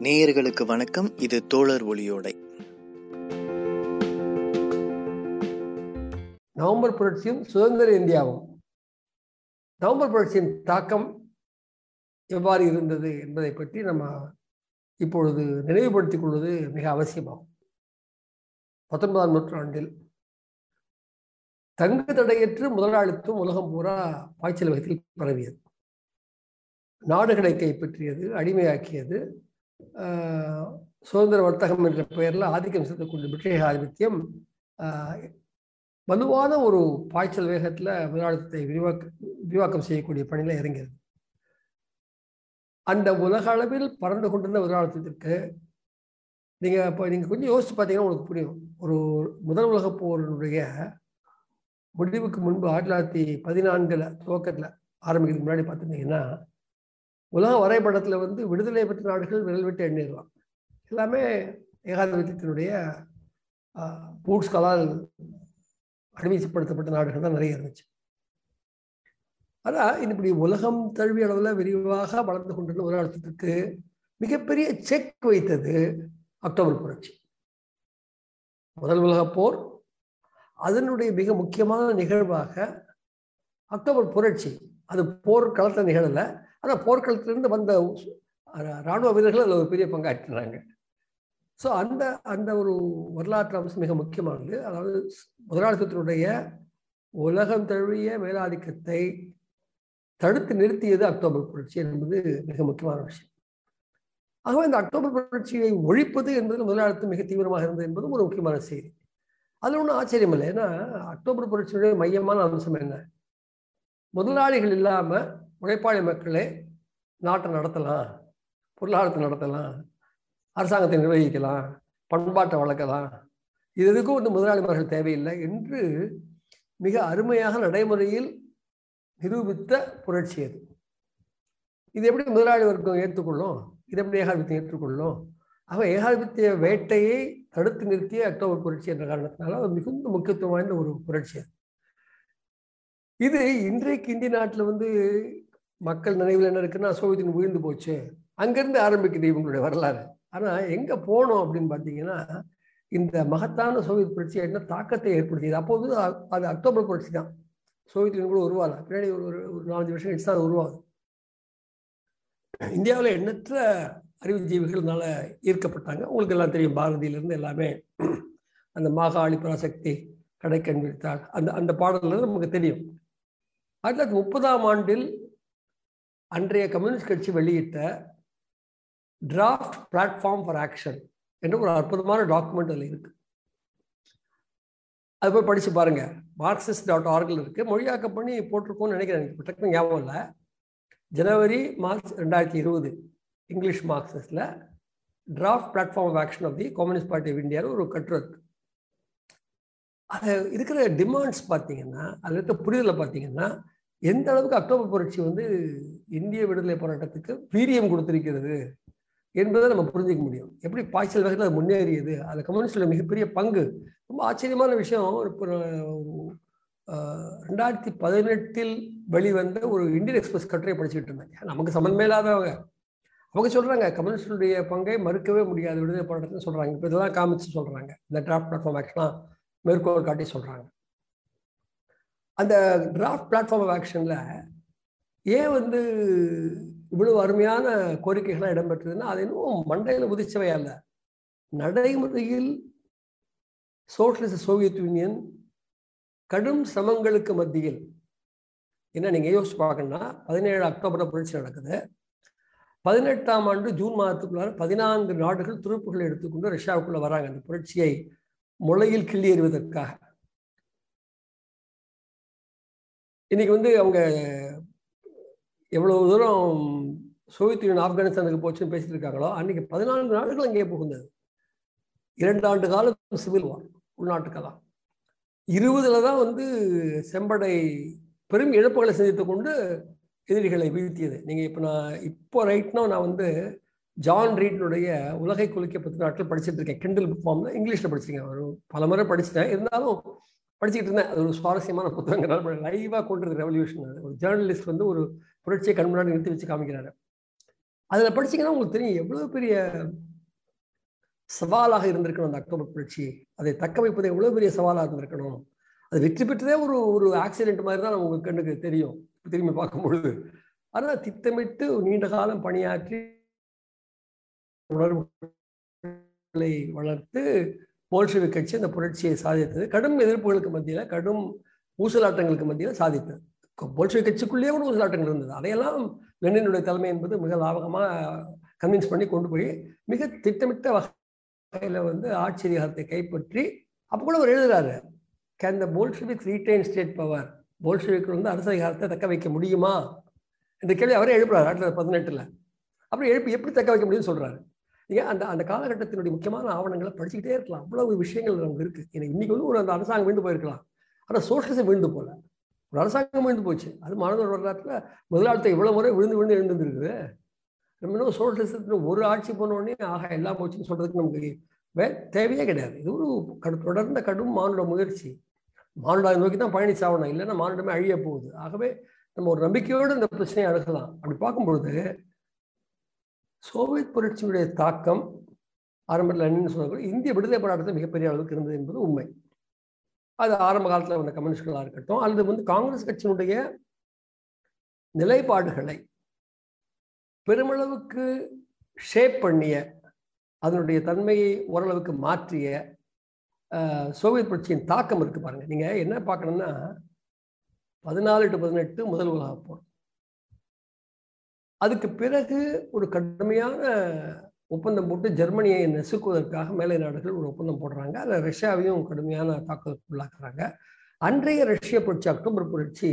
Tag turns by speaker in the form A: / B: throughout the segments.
A: நேயர்களுக்கு வணக்கம். இது தோழர் ஒளியோடை.
B: நவம்பர் புரட்சியும் சுதந்திர இந்தியாவும். நவம்பர் புரட்சியின் தாக்கம் எவ்வாறு இருந்தது என்பதை பற்றி நம்ம இப்பொழுது நினைவுபடுத்திக் கொள்வது மிக அவசியமாகும். பத்தொன்பதாம் நூற்றாண்டில் தங்கு தடையற்று முதலாளித்துவம் உலகம் பூரா பாய்ச்சல் வகத்தில் பரவியது. நாடுகளை கைப்பற்றியது அடிமையாக்கியது சுதந்திர வர்த்தகம் என்ற பெயரில் ஆதிக்கம் செலுத்தக்கூடிய பிரிட்டிஷ் ஆதிபத்தியம் ஆஹ், வலுவான ஒரு பாய்ச்சல் வேகத்தில் முதலாளித்தத்தை விரிவாக்க விரிவாக்கம் செய்யக்கூடிய பணியில் இறங்கியது. அந்த உலக அளவில் பறந்து கொண்டிருந்த முதலாளித்தத்திற்கு நீங்கள் இப்போ நீங்கள் கொஞ்சம் யோசிச்சு பார்த்தீங்கன்னா உங்களுக்கு புரியும். ஒரு முதல் உலக போரினுடைய முடிவுக்கு முன்பு ஆயிரத்தி தொள்ளாயிரத்தி பதினான்கில் துவக்கத்தில் ஆரம்பிக்கிறதுக்கு முன்னாடி பார்த்துருந்தீங்கன்னா உலக வரைபடத்தில் வந்து விடுதலை பெற்ற நாடுகள் விரல் விட்டு எண்ணிடலாம். எல்லாமே ஏகாதிபத்தியத்தினுடைய பூட்ஸ்களால் அடிமைப்படுத்தப்பட்ட நாடுகள் தான் நிறைய இருந்துச்சு. ஆனால் இப்படி உலகம் தழுவிய அளவில் விரிவாக வளர்ந்து கொண்டிருந்த முதலாளித்தத்துக்கு மிகப்பெரிய செக் வைத்தது அக்டோபர் புரட்சி. முதல் உலகப் போர் அதனுடைய மிக முக்கியமான நிகழ்வாக அக்டோபர் புரட்சி அது போர் களத்தில் நிகழலை ஆனால் போர்க்களத்திலிருந்து வந்த இராணுவ வீரர்கள் அதில் ஒரு பெரிய பங்காற்றினாங்க ஸோ அந்த அந்த ஒரு வரலாற்று அம்சம் மிக முக்கியமானது. அதாவது முதலாளித்துவத்தினுடைய உலகம் தழுவிய மேலாதிக்கத்தை தடுத்து நிறுத்தியது அக்டோபர் புரட்சி என்பது மிக முக்கியமான விஷயம். ஆகவே இந்த அக்டோபர் புரட்சியை ஒழிப்பது என்பது முதலாளித்தம் மிக தீவிரமாக இருந்தது என்பதும் ஒரு முக்கியமான செய்தி. அதில் ஒன்றும் ஆச்சரியம் இல்லை ஏன்னா அக்டோபர் புரட்சியுடைய மையமான அம்சம் என்ன? முதலாளிகள் இல்லாமல் உழைப்பாளி மக்களே நாட்டை நடத்தலாம் பொருளாதாரத்தை நடத்தலாம் அரசாங்கத்தை நிர்வகிக்கலாம் பண்பாட்டை வளர்க்கலாம். இது எதுக்கும் வந்து முதலாளிமார்கள் தேவையில்லை என்று மிக அருமையாக நடைமுறையில் நிரூபித்த புரட்சி அது. இது எப்படி முதலாளி வர்க்கம் ஏற்றுக்கொள்ளும்? இது எப்படி ஏகாதிபத்தியம் ஏற்றுக்கொள்ளும்? ஆக ஏகாதிபத்திய வேட்டையை தடுத்து நிறுத்திய அக்டோபர் புரட்சி என்ற காரணத்தினால அது மிகுந்த முக்கியத்துவம் வாய்ந்த ஒரு புரட்சி அது. இது இன்றைக்கு இந்திய நாட்டில் வந்து மக்கள் நினைவில் என்ன இருக்குன்னா சோவியத்தின் விழுந்து போச்சு. அங்கேருந்து ஆரம்பிக்குது இவங்களுடைய வரலாறு. ஆனால் எங்கே போனோம் அப்படின்னு பார்த்தீங்கன்னா இந்த மகத்தான சோவியத் புரட்சி என்ன தாக்கத்தை ஏற்படுத்தியது. அப்போது அது அக்டோபர் புரட்சி தான். சோவியத் யூனியன் கூட உருவாகல. பின்னாடி ஒரு ஒரு- நாலஞ்சு வருஷம் கழிச்சு தான் அது உருவாகுது. இந்தியாவில் எண்ணற்ற அறிவுஜீவிகள்னால ஈர்க்கப்பட்டாங்க. உங்களுக்கு எல்லாம் தெரியும் பாரதியிலிருந்து எல்லாமே அந்த மாகாளி பராசக்தி கடை விரித்தாள் அந்த அந்த பாடல்ல நமக்கு தெரியும். ஆயிரத்தி தொள்ளாயிரத்தி முப்பதாம் ஆண்டில் அன்றைய கம்யூனிஸ்ட் கட்சி வெளியிட்ட டிராஃப்ட் பிளாட்ஃபார்ம் ஃபார் ஆக்ஷன் என்ற ஒரு அற்புதமான டாக்குமெண்ட் அதில் இருக்கு. அது போய் படித்து பாருங்க. மார்க்சிஸ்ட் டாட் ஆர்கில் இருக்கு. மொழியாக்கம் பண்ணி போட்டிருக்கோம்னு நினைக்கிறேன். எனக்கு டக்குனு ஞாபகம் இல்லை. ஜனவரி மார்ச் ரெண்டாயிரத்தி இருபது English மார்க்சிஸ்டில் draft platform of action of the communist party of இந்தியாவில் ஒரு கட்டுரை இருக்கு அது இருக்கிற டிமாண்ட்ஸ் பார்த்தீங்கன்னா அதில் இருக்க புரிதலை பார்த்தீங்கன்னா எந்த அளவுக்கு அக்டோபர் புரட்சி வந்து இந்திய விடுதலை போராட்டத்துக்கு வீரியம் கொடுத்திருக்கிறது என்பதை நம்ம புரிஞ்சிக்க முடியும். எப்படி பாய்ச்சல் வகையில் அது முன்னேறியது அதில் கம்யூனிஸ்டோட மிகப்பெரிய பங்கு. ரொம்ப ஆச்சரியமான விஷயம். ஒரு ரெண்டாயிரத்தி பதினெட்டில் வெளிவந்த ஒரு இந்தியன் எக்ஸ்பிரஸ் கட்டுரை படிச்சுட்டு இருந்தேன். நமக்கு சம்மந்தமே இல்லாதவங்க. அவங்க சொல்கிறாங்க கம்யூனிஸ்டுடைய பங்கை மறுக்கவே முடியாது விடுதலை போராட்டத்தில் சொல்கிறாங்க இப்போ இதெல்லாம் காமிச்சு சொல்கிறாங்க இந்த டிராஃப்ட் பிளாட்ஃபார்ம் ஆக்ஷனாக மேற்கோள் காட்டி சொல்கிறாங்க அந்த டிராஃப்ட் பிளாட்ஃபார்ம் ஆஃப் ஆக்ஷனில் ஏன் வந்து இவ்வளவு அருமையான கோரிக்கைகளாக இடம்பெற்றதுன்னா அது இன்னும் மண்டையில் உதிச்சவையா அல்ல. நடைமுறையில் சோஷலிச சோவியத் யூனியன் கடும் சிரமங்களுக்கு மத்தியில் என்ன நீங்கள் யோசிச்சு பார்க்கணும்னா பதினேழு அக்டோபரில் புரட்சி நடக்குது. பதினெட்டாம் ஆண்டு ஜூன் மாதத்துக்குள்ளார பதினான்கு நாடுகள் துருப்புகளை எடுத்துக்கொண்டு ரஷ்யாவுக்குள்ளே வராங்க. அந்த புரட்சியை முளையில் கிள்ளி எறிவதற்காக. இன்னைக்கு வந்து அவங்க எவ்வளவு தூரம் சோவியத் யூனியன் ஆப்கானிஸ்தானுக்கு போச்சுன்னு பேசிட்டு இருக்காங்களோ அன்னைக்கு பதினான்கு நாடுகள் அங்கே புகுந்தது. இரண்டு ஆண்டு காலம் சிவில் வார் உள்நாட்டுக்கெல்லாம் இருபதுல தான் வந்து செம்படை பெரும் இழப்புகளை சந்தித்து கொண்டு எதிரிகளை வீழ்த்தியது. நீங்கள் இப்போ நான் இப்போ ரைட்னா நான் வந்து ஜான் ரீட்னுடைய உலகை குலுக்கிய பத்து நாட்கள் படிச்சுட்டு இருக்கேன். கிண்டில் ஃபார்ம்ல இங்கிலீஷில் படிச்சிருக்கேன். ஒரு பல முறை படிச்சிட்டேன். இருந்தாலும் படிச்சுக்கிட்டு இருந்தேன். அது ஒரு சுவாரஸ்யமான புத்தகங்கிறனால லைவாக கொண்டு ரெவல்யூஷன் அது. ஒரு ஜேர்னலிஸ்ட் வந்து ஒரு புரட்சியை கண் முன்னாடி நிறுத்தி வச்சு காமிக்கிறாரு. அதில் படிச்சீங்கன்னா உங்களுக்கு தெரியும் எவ்வளவு பெரிய சவாலாக இருந்திருக்கணும் அந்த அக்டோபர் புரட்சி. அதை தக்க வைப்பது எவ்வளவு பெரிய சவாலாக இருந்திருக்கணும். அது வெற்றி பெற்றதே ஒரு ஒரு ஆக்சிடென்ட் மாதிரி தான் உங்களுக்கு கண்ணுக்கு தெரியும். திரும்பி பார்க்கும்பொழுது. ஆனால் திட்டமிட்டு நீண்ட காலம் பணியாற்றி உணர்வுகளை வளர்த்து போல்ஷிவிக் கட்சி அந்த புரட்சியை சாதித்தது. கடும் எதிர்ப்புகளுக்கு மத்தியில் கடும் ஊசலாட்டங்களுக்கு மத்தியில் சாதித்தது. போல்ஷிவிக் கட்சிக்குள்ளேயே கூட ஊசலாட்டங்கள் இருந்தது. அதையெல்லாம் லெனினுடைய தலைமை என்பது மிக லாபகமாக கன்வின்ஸ் பண்ணி கொண்டு போய் மிக திட்டமிட்ட வகையில் வந்து ஆட்சி அதிகாரத்தை கைப்பற்றி அப்போ கூட அவர் எழுதுறாரு can the Bolshevik retain state power Bolshevik வந்து அரசு அதிகாரத்தை தக்க வைக்க முடியுமா? இந்த கேள்வி அவரே எழுப்புறாரு ஆயிரத்தி தொள்ளாயிரத்தி பதினெட்டில். அப்புறம் எழுப்பி எப்படி தக்க வைக்க முடியும்னு சொல்றாரு. நீங்க அந்த அந்த காலகட்டத்தினுடைய முக்கியமான ஆவணங்களை படிச்சுக்கிட்டே இருக்கலாம். அவ்வளவு விஷயங்கள் நமக்கு இருக்கு. ஏன்னா இன்னைக்கு வந்து ஒரு அந்த அரசாங்கம் வீண்டு போயிருக்கலாம். ஆனால் சோஷலிசம் வீழ்ந்து போல. ஒரு அரசாங்கம் வீழ்ந்து போச்சு. அது மாணவர் வரலாற்றுல முதலாளித்த இவ்வளவு முறை விழுந்து விழுந்து எழுந்துருக்குது நம்ம இன்னும் சோஷலிசத்தில் ஒரு ஆட்சி போனோடனே ஆக எல்லாம் போச்சுன்னு சொல்றதுக்கு நமக்கு வே தேவையே கிடையாது. இது ஒரு கடு தொடர்ந்த கடும் மானுட முயற்சி. மானுடா நோக்கி தான் பயணிச்சாகணும் இல்லைன்னா மானுடமே அழிய போகுது. ஆகவே நம்ம ஒரு நம்பிக்கையோடு இந்த பிரச்சனையை அணுகலாம். அப்படி பார்க்கும் பொழுது சோவியத் புரட்சியுடைய தாக்கம் ஆரம்பத்தில் என்னன்னு இந்திய விடுதலை போராட்டத்தில் மிகப்பெரிய அளவுக்கு இருந்தது என்பது உண்மை. அது ஆரம்ப காலத்தில் வந்த கம்யூனிஸ்டுகளாக இருக்கட்டும் அல்லது வந்து காங்கிரஸ் கட்சியினுடைய நிலைப்பாடுகளை பெருமளவுக்கு ஷேப் பண்ணிய அதனுடைய தன்மையை ஓரளவுக்கு மாற்றிய சோவியத் புரட்சியின் தாக்கம் இருக்கு பாருங்க. நீங்க என்ன பார்க்கணும்னா பதினாலு டு பதினெட்டு முதல் உலக போர். அதுக்கு பிறகு ஒரு கடுமையான ஒப்பந்தம் போட்டு ஜெர்மனியை நெசுக்குவதற்காக மேலை நாடுகள் ஒரு ஒப்பந்தம் போடுறாங்க. அதில் ரஷ்யாவையும் கடுமையான தாக்குதலுக்கு உள்ளாக்குறாங்க அன்றைய ரஷ்ய புரட்சி அக்டோபர் புரட்சி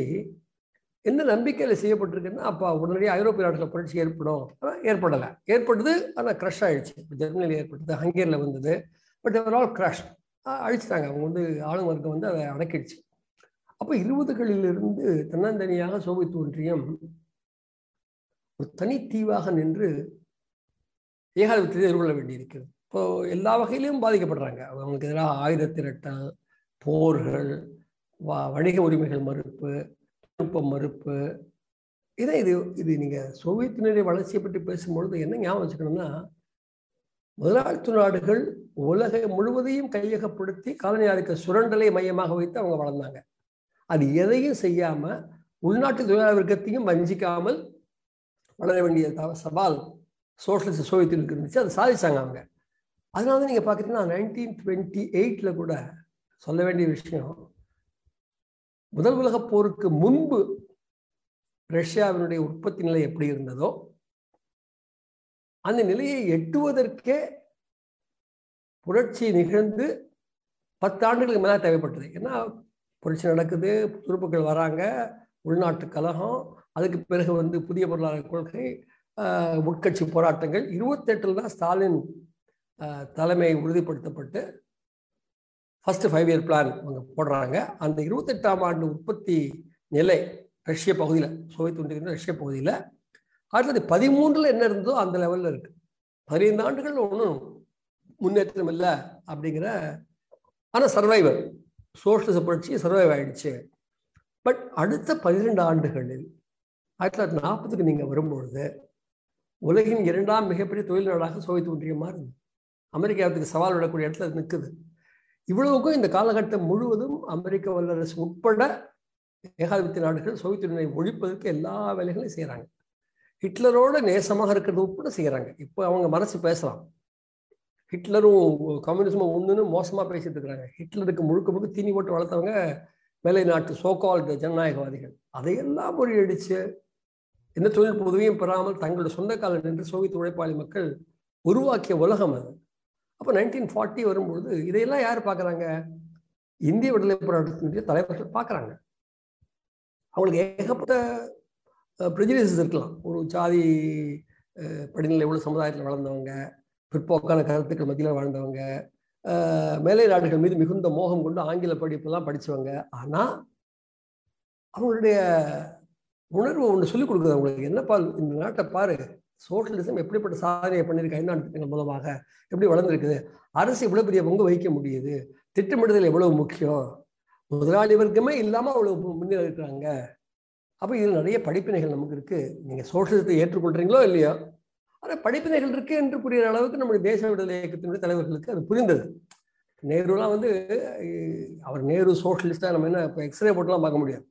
B: என்ன நம்பிக்கையில் செய்யப்பட்டிருக்குன்னா அப்போ உடனடியாக ஐரோப்பிய நாடுகளில் புரட்சி ஏற்படும். ஆனால் ஏற்படலை. ஏற்பட்டது ஆனால் க்ரஷ் ஆயிடுச்சு. ஜெர்மனியில் ஏற்பட்டது ஹங்கேரியில் வந்தது. பட் அவர் ஆல் க்ரஷ் அழிச்சிட்டாங்க. அவங்க வந்து ஆளும் வர்க்கம் வந்து அதை அடக்கிடுச்சு. அப்போ இருபதுகளிலிருந்து தன்னந்தனியாக சோவியத் ஒன்றியம் ஒரு தனித்தீவாக நின்று ஏகாதிபத்தியத்தை எதிர்கொள்ள வேண்டியிருக்கிறது. இப்போ எல்லா வகையிலும் பாதிக்கப்படுறாங்க. அவங்களுக்கு எதிராக ஆயுத திரட்டம் போர்கள் வ வணிக உரிமைகள் மறுப்பு தொழில்நுட்பம் மறுப்பு. இதை இது இது நீங்கள் சோவியத்தினுடைய வளர்ச்சியை பற்றி பேசும்பொழுது என்ன ஞாபகம் வச்சுக்கணும்னா முதலாளித்துவ நாடுகள் உலகை முழுவதையும் கையகப்படுத்தி காலனியாருக்கு சுரண்டலை மையமாக வைத்து அவங்க வளர்ந்தாங்க. அது எதையும் செய்யாமல் உள்நாட்டு தொழிலாளர் வர்க்கத்தையும் வஞ்சிக்காமல் வளர வேண்டிய சவால் சோஷலிச சோவியத்திற்கு இருந்துச்சு. அதை சாதிச்சாங்க அவங்க. அதனால தான் நீங்கள் பார்க்குறீங்கன்னா நைன்டீன் டுவெண்ட்டி எயிட்டில் கூட சொல்ல வேண்டிய விஷயம் முதல் உலக போருக்கு முன்பு ரஷ்யாவினுடைய உற்பத்தி நிலை எப்படி இருந்ததோ அந்த நிலையை எட்டுவதற்கே புரட்சி நிகழ்ந்து பத்து ஆண்டுகளுக்கு மேலே தேவைப்பட்டது. ஏன்னா புரட்சி நடக்குது துருப்புக்கள் வராங்க உள்நாட்டு கலகம் அதுக்கு பிறகு வந்து புதிய பொருளாதார கொள்கை உட்கட்சி போராட்டங்கள் இருபத்தெட்டில் தான் ஸ்டாலின் தலைமை உறுதிப்படுத்தப்பட்டு ஃபர்ஸ்ட் ஃபைவ் இயர் பிளான் அவங்க போடுறாங்க. அந்த இருபத்தெட்டாம் ஆண்டு உற்பத்தி நிலை ரஷ்ய பகுதியில் சோவியத் ஒன்றிய ரஷ்ய பகுதியில் ஆயிரத்தி தொள்ளாயிரத்தி பதிமூன்றில் என்ன இருந்ததோ அந்த லெவலில் இருக்கு. பதினைந்து ஆண்டுகள் ஒன்றும் முன்னேற்றம் இல்லை அப்படிங்கிற ஆனால் சர்வைவர் சோஷலிச புரட்சி சர்வைவ் ஆயிடுச்சு. பட் அடுத்த பன்னிரெண்டு ஆண்டுகளில் ஆயிரத்தி தொள்ளாயிரத்தி நாற்பதுக்கு நீங்கள் வரும்பொழுது உலகின் இரண்டாம் மிகப்பெரிய தொழில் நாடாக சோவியத் ஒன்றியம் மாறுது. அமெரிக்காவுக்கு சவால் விடக்கூடிய இடத்துல நிற்குது இவ்வளவுக்கும் இந்த காலகட்டம் முழுவதும் அமெரிக்க வல்லரசு உட்பட ஏகாதிபத்திய நாடுகள் சோவியத் யூனியனை ஒழிப்பதற்கு எல்லா வேலைகளையும் செய்கிறாங்க ஹிட்லரோட நேசமாக இருக்கிறது உட்பட செய்கிறாங்க இப்போ அவங்க மனசு பேசலாம். ஹிட்லரும் கம்யூனிசமும் ஒன்றுன்னு மோசமாக பேசிட்டு இருக்கிறாங்க. ஹிட்லருக்கு முழுக்க முழுக்க தீனி போட்டு வளர்த்தவங்க மேலை நாட்டு சோகால் ஜனநாயகவாதிகள். அதையெல்லாம் முறியடிச்சு எந்த தொழில் உதவியும் பெறாமல் தங்களுடைய சொந்த காலம் நின்று சோவியத் உழைப்பாளி மக்கள் உருவாக்கிய உலகம் அது. அப்போ நைன்டீன் ஃபார்ட்டி வரும்பொழுது இதையெல்லாம் யார் பார்க்குறாங்க? இந்திய விடுதலை போராட்டத்தினுடைய தலைவர்கள் பார்க்குறாங்க. அவங்களுக்கு ஏகப்பட்ட ப்ரெஜிடிசஸ் இருக்கலாம். ஒரு ஜாதி படிநிலை உள்ள சமுதாயத்தில் வளர்ந்தவங்க பிற்போக்கான கருத்துக்கள் மத்தியில் வாழ்ந்தவங்க மேலை நாடுகள் மீது மிகுந்த மோகம் கொண்டு ஆங்கில படிப்பெல்லாம் படித்தவங்க ஆனால் அவங்களுடைய உணர்வு ஒன்று சொல்லிக் கொடுக்குது அவங்களுக்கு. என்னப்பா இந்த நாட்டை பாரு சோஷலிசம் எப்படிப்பட்ட சாதனையை பண்ணியிருக்கு ஐந்தாண்டு திட்டங்கள் மூலமாக? எப்படி வளர்ந்துருக்குது? அரசு இவ்வளோ பெரிய பங்கு வகிக்க முடியுது? திட்டமிடுதல் எவ்வளவு முக்கியம்? முதலாளி வர்க்கமே இல்லாமல் அவ்வளோ முன்னேறி இருக்கிறாங்க அப்போ இதில் நிறைய படிப்பினைகள் நமக்கு இருக்குது நீங்கள் சோஷலிசத்தை ஏற்றுக்கொள்கிறீங்களோ இல்லையோ? ஆனால் படிப்பினைகள் இருக்கு என்று புரிகிற அளவுக்கு நம்முடைய தேச விடுதலை இயக்கத்தினுடைய தலைவர்களுக்கு அது புரிந்தது. நேருலாம் வந்து அவர் நேரு சோஷலிஸ்டாக நம்ம என்ன இப்போ எக்ஸ்ரே போட்டுலாம் பார்க்க முடியாது.